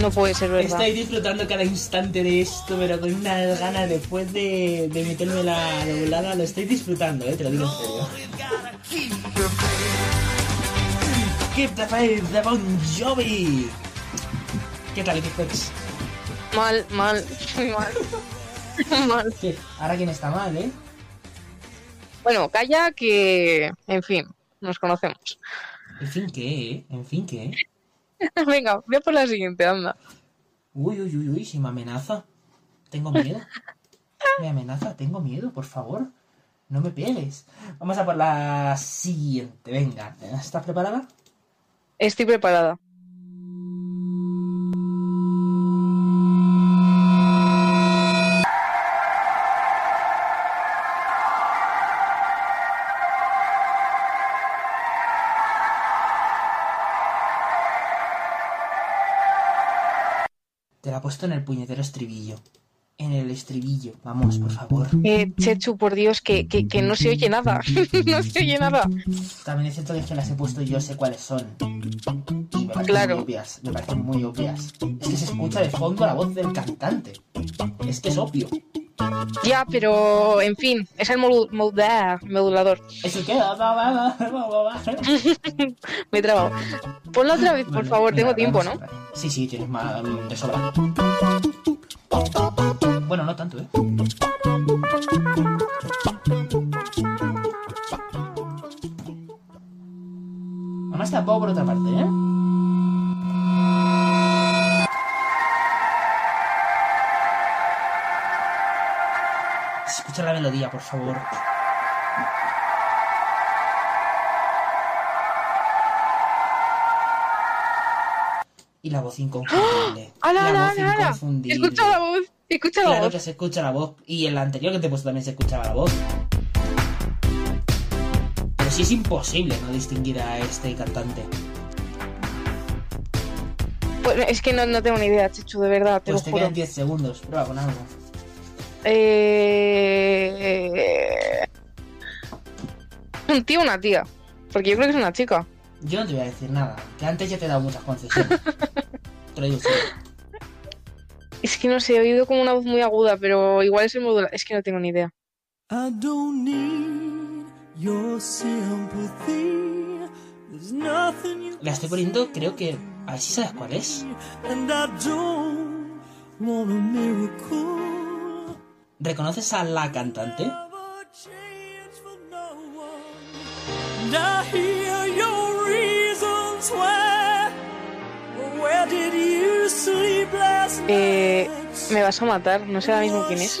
No puede ser verdad. Estoy disfrutando cada instante de esto, pero con unas ganas después de, de meterme la doblada. Lo estoy disfrutando, eh, te lo digo en serio. Keep the faith de Bon Jovi. ¿Qué tal, Xbox? Mal, mal, muy mal. mal. ¿Qué? Ahora quién está mal, ¿eh? Bueno, calla que. En fin, nos conocemos. En fin, ¿qué? eh? En fin, ¿qué? Venga, voy a por la siguiente, anda. Uy, uy, uy, uy, si me amenaza. Tengo miedo. Me amenaza, tengo miedo, por favor. No me pegues. Vamos a por la siguiente, venga. ¿Estás preparada? Estoy preparada. Te la he puesto en el puñetero estribillo. En el estribillo. Vamos, por favor. Eh, Chechu, por Dios, que, que, que no se oye nada. no se oye nada. También es cierto que es que las he puesto y yo sé cuáles son. Y me parecen Claro. muy obvias. Me parecen muy obvias. Es que se escucha de fondo la voz del cantante. Es que es obvio. Ya, pero en fin, es el modu- modu- modulador. Eso queda. Me he trabado. Ponla otra vez, por favor, tengo tiempo, ¿no? Sí, sí, tienes más mm, de sobra. Bueno, no tanto, ¿eh? Además tampoco por otra parte, ¿eh? Escucha la melodía, por favor. Y la voz inconfundible. ¡Hala, la voz inconfundible. Escucha la voz, escucha la Claro voz. que se escucha la voz. Y en la anterior que te he puesto también se escuchaba la voz. Pero sí es imposible no distinguir a este cantante. Pues es que no, no tengo ni idea, Chechu, de verdad, te Pues lo te juro. quedan 10 segundos. Prueba con algo. Eh... Un tío, una tía. Porque yo creo que es una chica. Yo no te voy a decir nada, que antes ya te he dado muchas concesiones. te lo digo sí. Es que no sé, he oído como una voz muy aguda, pero igual es el modular. Es que no tengo ni idea. I don't need your sympathy. There's nothing you La estoy poniendo, creo que. A ver si sabes cuál es. and I don't want a miracle. ¿Reconoces a la cantante? And I hear your reasons why. Where did you? Eh, me vas a matar, no sé ahora mismo quién es.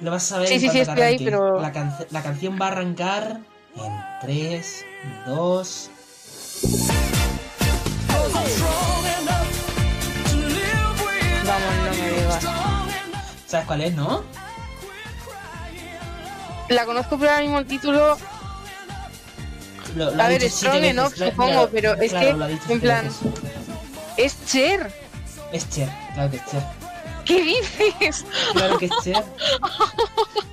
Lo vas a ver Sí, en sí, sí, estoy ahí, pero- La, canc- la canción va a arrancar en 3, 2. Vamos, no me digas. ¿Sabes cuál es, no? La conozco, pero ahora mismo el título. Lo- lo a ver, Strong Enough, supongo, claro, pero es que, en plan, veces. Es Cher. Es Cher, claro que es Cher. ¿Qué dices? Claro que es Cher.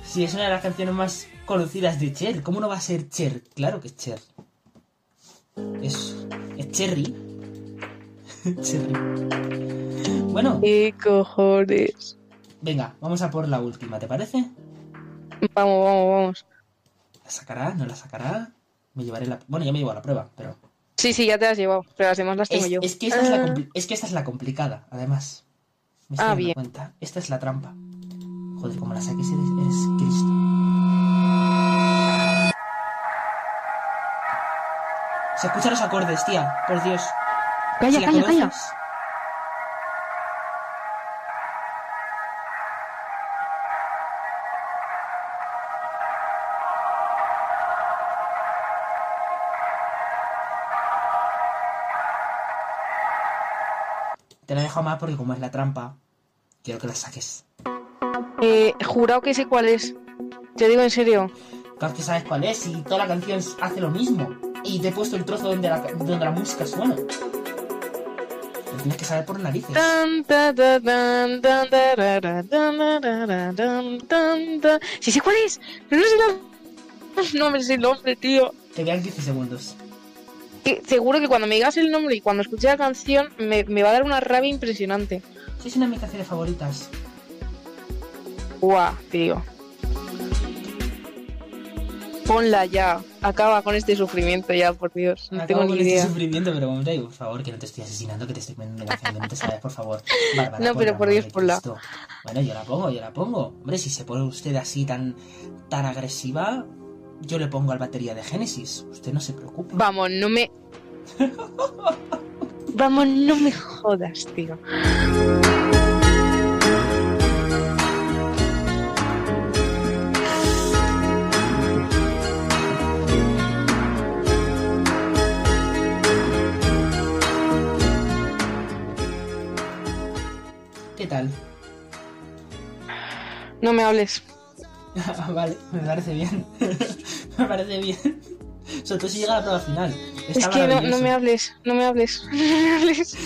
Sí, es una de las canciones más conocidas de Cher. ¿Cómo no va a ser Cher? Claro que es Cher. Es, es Cherry. Cherry. Bueno. ¿Qué cojones? Venga, vamos a por la última, ¿te parece? Vamos, vamos, vamos. ¿La sacará? ¿No la sacará? Me llevaré la... Bueno, ya me llevo la prueba, pero... Sí, sí, ya te las has llevado, pero las demás las tengo Es, yo. es que esta es, la Ah. es que esta es la complicada, además. Me estoy Ah, dando bien. cuenta. Esta es la trampa. Joder, como la saques eres, eres Cristo. Se escuchan los acordes, tía, por Dios. Calla, Si la calla, calla. Te la dejo más porque como es la trampa, quiero que la saques. Eh, jurado que sé cuál es. Te digo en serio. Claro que sabes cuál es y toda la canción hace lo mismo. Y te he puesto el trozo donde la, donde la música suena. Lo tienes que saber por narices. Sí sé cuál es, pero no sé la... No me sé el nombre, tío. Te vean 15 segundos. Que seguro que cuando me digas el nombre y cuando escuche la canción me, me va a dar una rabia impresionante. Sí, es una de mis canciones favoritas. Guau, tío. Ponla ya. Acaba con este sufrimiento ya, por Dios. No tengo ni con este idea. sufrimiento, pero hombre, por favor, que no te estoy asesinando, que te estoy poniendo una canción que no te sabes, por favor. Bárbara, No, pero por Dios, ponla. Cristo. Bueno, yo la pongo, yo la pongo. Hombre, si se pone usted así tan, tan agresiva, yo le pongo al batería de Génesis. Usted no se preocupe. Vamos, no me. Vamos, no me jodas, tío. ¿Qué tal? No me hables. vale, me parece bien. me parece bien. Sobre todo si llega a la prueba final. Es que no, no me hables, no me hables. No me hables.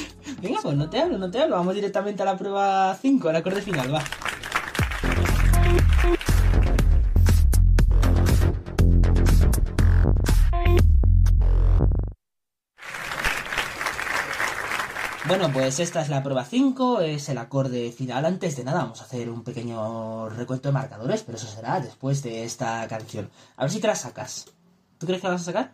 Venga, pues no te hablo, no te hablo. Vamos directamente a la prueba 5, al acorde final, va. Bueno, pues esta es la prueba 5, es el acorde final. Antes de nada, vamos a hacer un pequeño recuento de marcadores, pero eso será después de esta canción. A ver si te la sacas. ¿Tú crees que la vas a sacar?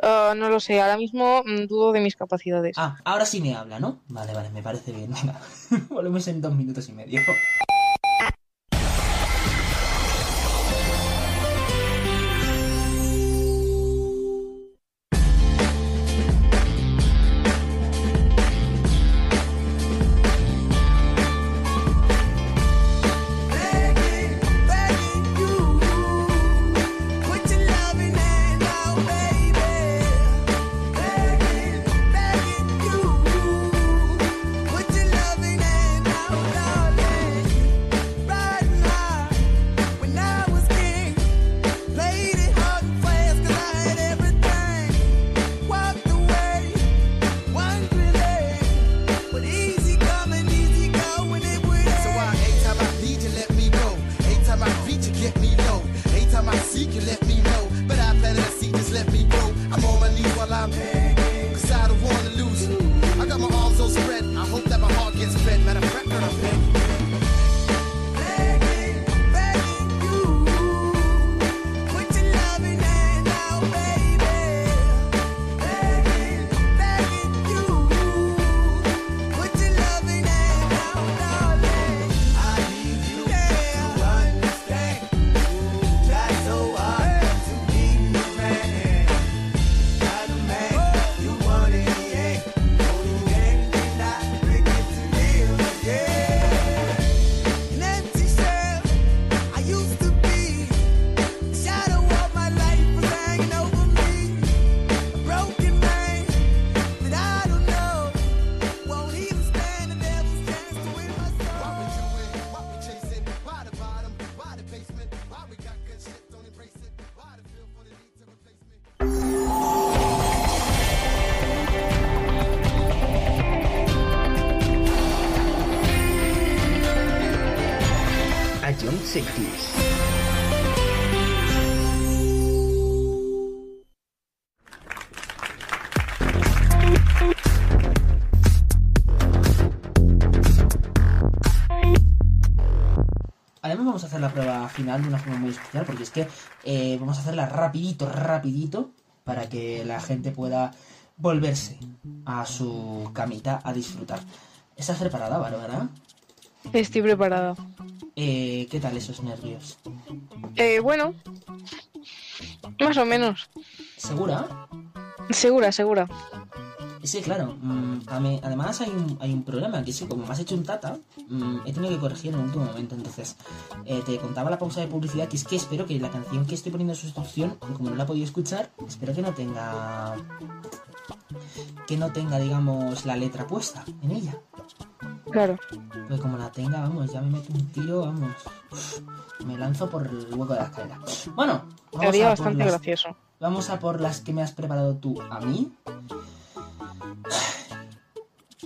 Ah, no lo sé, ahora mismo mm, dudo de mis capacidades. Ah, ahora sí me habla, ¿no? Vale, vale, me parece bien. Venga, volvemos en dos minutos y medio. Final de una forma muy especial, porque es que eh, vamos a hacerla rapidito, rapidito, para que la gente pueda volverse a su camita a disfrutar. ¿Estás preparada, Bárbara? Estoy preparada. Eh, ¿Qué tal esos nervios? Eh, bueno, más o menos. ¿Segura? Segura, segura. Sí, claro. mm, mí- además hay un, hay un problema, que que como me has hecho un tata, mm, he tenido que corregir en el último momento. Entonces, eh, te contaba la pausa de publicidad, que es que espero que la canción que estoy poniendo en sustitución, como no la he podido escuchar, espero que no tenga... Que no tenga, digamos, la letra puesta en ella. Claro. Pues como la tenga, vamos, ya me meto un tiro, vamos. Me lanzo por el hueco de la escalera. Bueno, vamos Sería a por bastante las- gracioso. Vamos a por las que me has preparado tú a mí.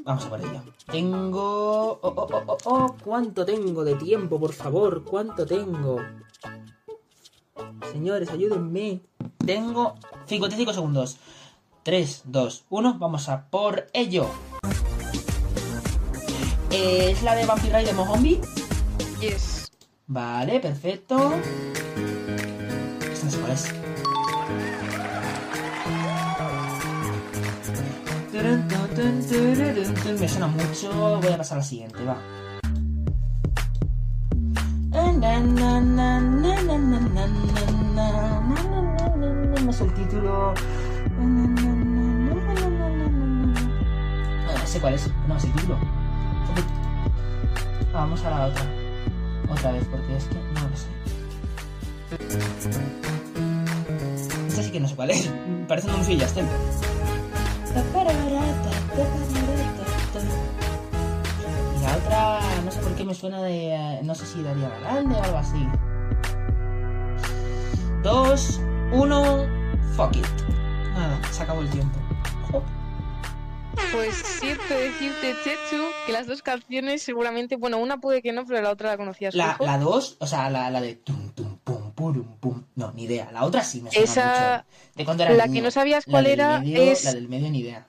Vamos a por ello. Tengo... Oh, oh, oh, oh, oh, ¿Cuánto tengo de tiempo, por favor? ¿Cuánto tengo? Señores, ayúdenme. Tengo 55 segundos. 3, 2, 1. Vamos a por ello. ¿Es la de Vampire Ride de Mohombi? Yes. Vale, perfecto. Esta no sé cuál es. Me suena mucho, voy a pasar a la siguiente, va. Más el título. No sé cuál es, no sé el título. Vamos a la otra. Otra vez, porque es que no lo sé. Esta sí que no sé cuál es. Parece un y y la otra, no sé por qué me suena de. eh, No sé si daría grande o algo así. Dos, uno, fuck it. Nada, se acabó el tiempo. Pues siento decirte, Chechu, que las dos canciones seguramente, bueno, una puede que no, pero la otra la conocías La, la dos, o sea, la, la de tum, tum, purum, pum. No, ni idea. La otra sí me suena Esa- mucho. De cuando era la niño. que no sabías La cuál era medio- es- La del medio, ni idea.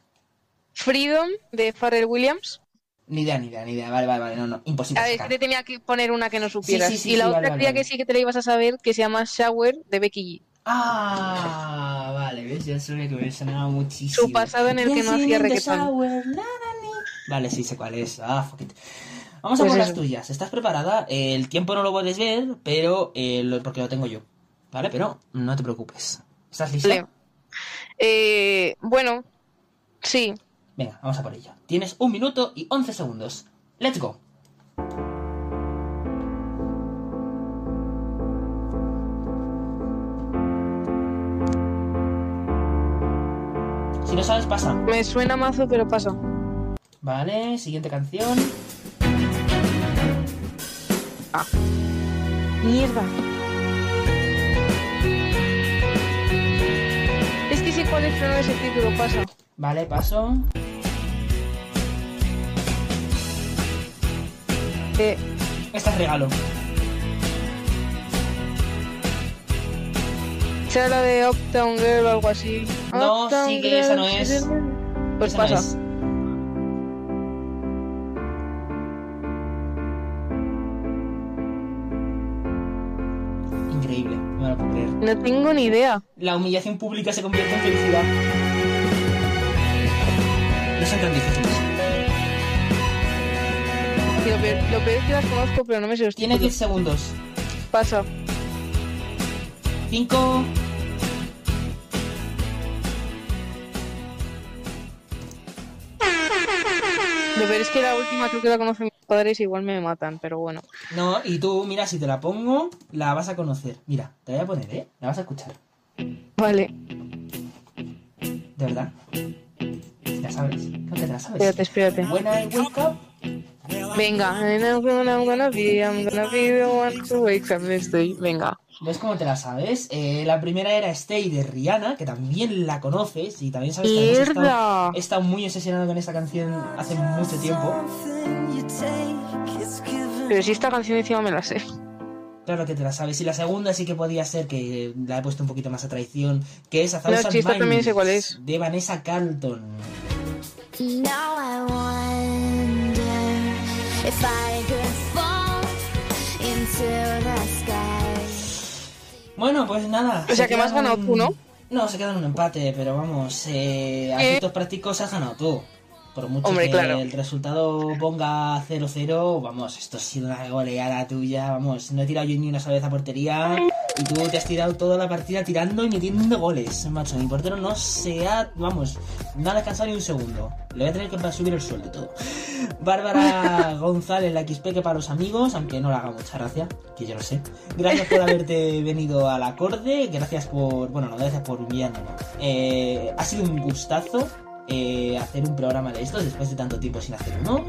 Freedom de Pharrell Williams. Ni idea, ni idea, ni idea. Vale, vale, vale. No, no. Imposible. A ver, sacar. que te tenía que poner una que no supieras. sí, sí, y la sí, otra vale, creía vale. que sí que te la ibas a saber, que se llama Shower de Becky G. Ah, vale, ves, ya sabía que me sonaba muchísimo. Su pasado en el que no hacía reggaetón. Vale, sí sé cuál es. Ah, fuck it. Vamos a Pues por las tuyas. ¿Estás preparada? El tiempo no lo puedes ver, pero eh, lo- porque lo tengo yo. ¿Vale? Pero no te preocupes. ¿Estás lista? Eh, bueno, sí. Venga, vamos a por ello. Tienes un minuto y 11 segundos. Let's go. Si no sabes, pasa. Me suena mazo, pero pasa. Vale, siguiente canción. Mierda. Es que sé cuál es, el título, pasa. Vale, paso. Eh, Esta es regalo. será la de Uptown Girl o algo así. No, Uptown sí que esa no es. Pues Esa no pasa. es. No tengo ni idea. La humillación pública se convierte en felicidad. No son tan difíciles. Lo peor, lo peor es que las conozco, pero no me sé los Tienes 10 títulos. segundos. Pasa. 5. Lo peor es que la última creo que la conocen mis padres igual me matan, pero bueno. No, y tú, mira, si te la pongo, la vas a conocer. Mira, te voy a poner, ¿eh? La vas a escuchar. Vale, De verdad. La sabes. Creo que te la sabes. espérate, espérate. When I wake up. Venga. And I'm gonna, I'm gonna be, I'm gonna be the one to wake up next day. Venga. ¿Ves cómo te la sabes? Eh, la primera era Stay de Rihanna, que también la conoces y también sabes que estado muy obsesionado con esta canción hace mucho tiempo. Pero si esta canción encima me la sé. Claro que te la sabes. Y la segunda sí que podía ser que la he puesto un poquito más a traición, que es A No, Thousand si esta también sé cuál es. de Vanessa Carlton. Now I wonder bueno, pues nada. O sea, se que más ganado tú, ¿no? No, se queda en un empate, pero vamos, eh, a efectos prácticos has ganado tú. Por mucho Hombre, que claro. el resultado ponga 0-0, vamos, esto ha sido una goleada tuya, vamos, no he tirado yo ni una sola vez a portería y tú te has tirado toda la partida tirando y metiendo goles, macho. Mi portero no se ha, vamos, no ha descansado ni un segundo. Le voy a tener que subir el sueldo y todo. Bárbara González, la XP que para los amigos, aunque no le haga mucha gracia, que yo lo sé. Gracias por haberte venido al acorde, gracias por, bueno, no gracias por no. Eh, ha sido un gustazo eh, hacer un programa de estos después de tanto tiempo sin hacer uno.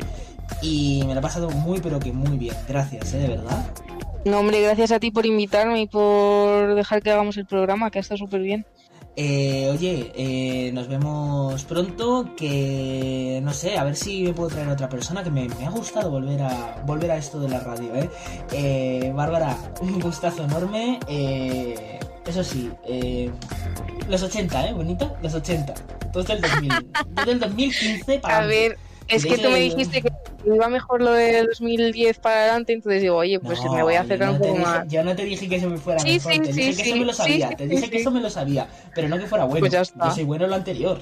Y me lo he pasado muy, pero que muy bien. Gracias, ¿eh? De verdad. No, hombre, gracias a ti por invitarme y por dejar que hagamos el programa, que ha estado súper bien. Eh, oye, eh, nos vemos pronto. Que no sé, a ver si me puedo traer a otra persona. Que me, me ha gustado volver a volver a esto de la radio, ¿eh? Eh, Bárbara, un gustazo enorme. Eh, eso sí, eh, los 80, ¿eh? Bonito, los 80. Todo del 2000. Todo del 2015 para. A ver, es que tú me dijiste que iba mejor lo del 2010 para adelante, entonces digo, oye, pues No, me voy a acercar no un poco dije- más. Yo no te dije que se me fuera Sí, mejor, sí, te dije que eso me lo sabía, te dije que eso me lo sabía, pero no que fuera bueno. Pues ya está. Yo soy bueno en lo anterior.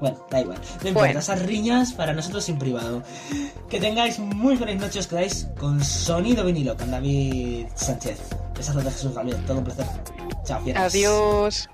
Bueno, da igual. No importa, Bueno. esas riñas para nosotros en privado. Que tengáis muy feliz noche, os quedáis con Sonido Vinilo, con David Sánchez. Besazo de Jesús Gabriel, todo un placer. Chao, fieras. Adiós.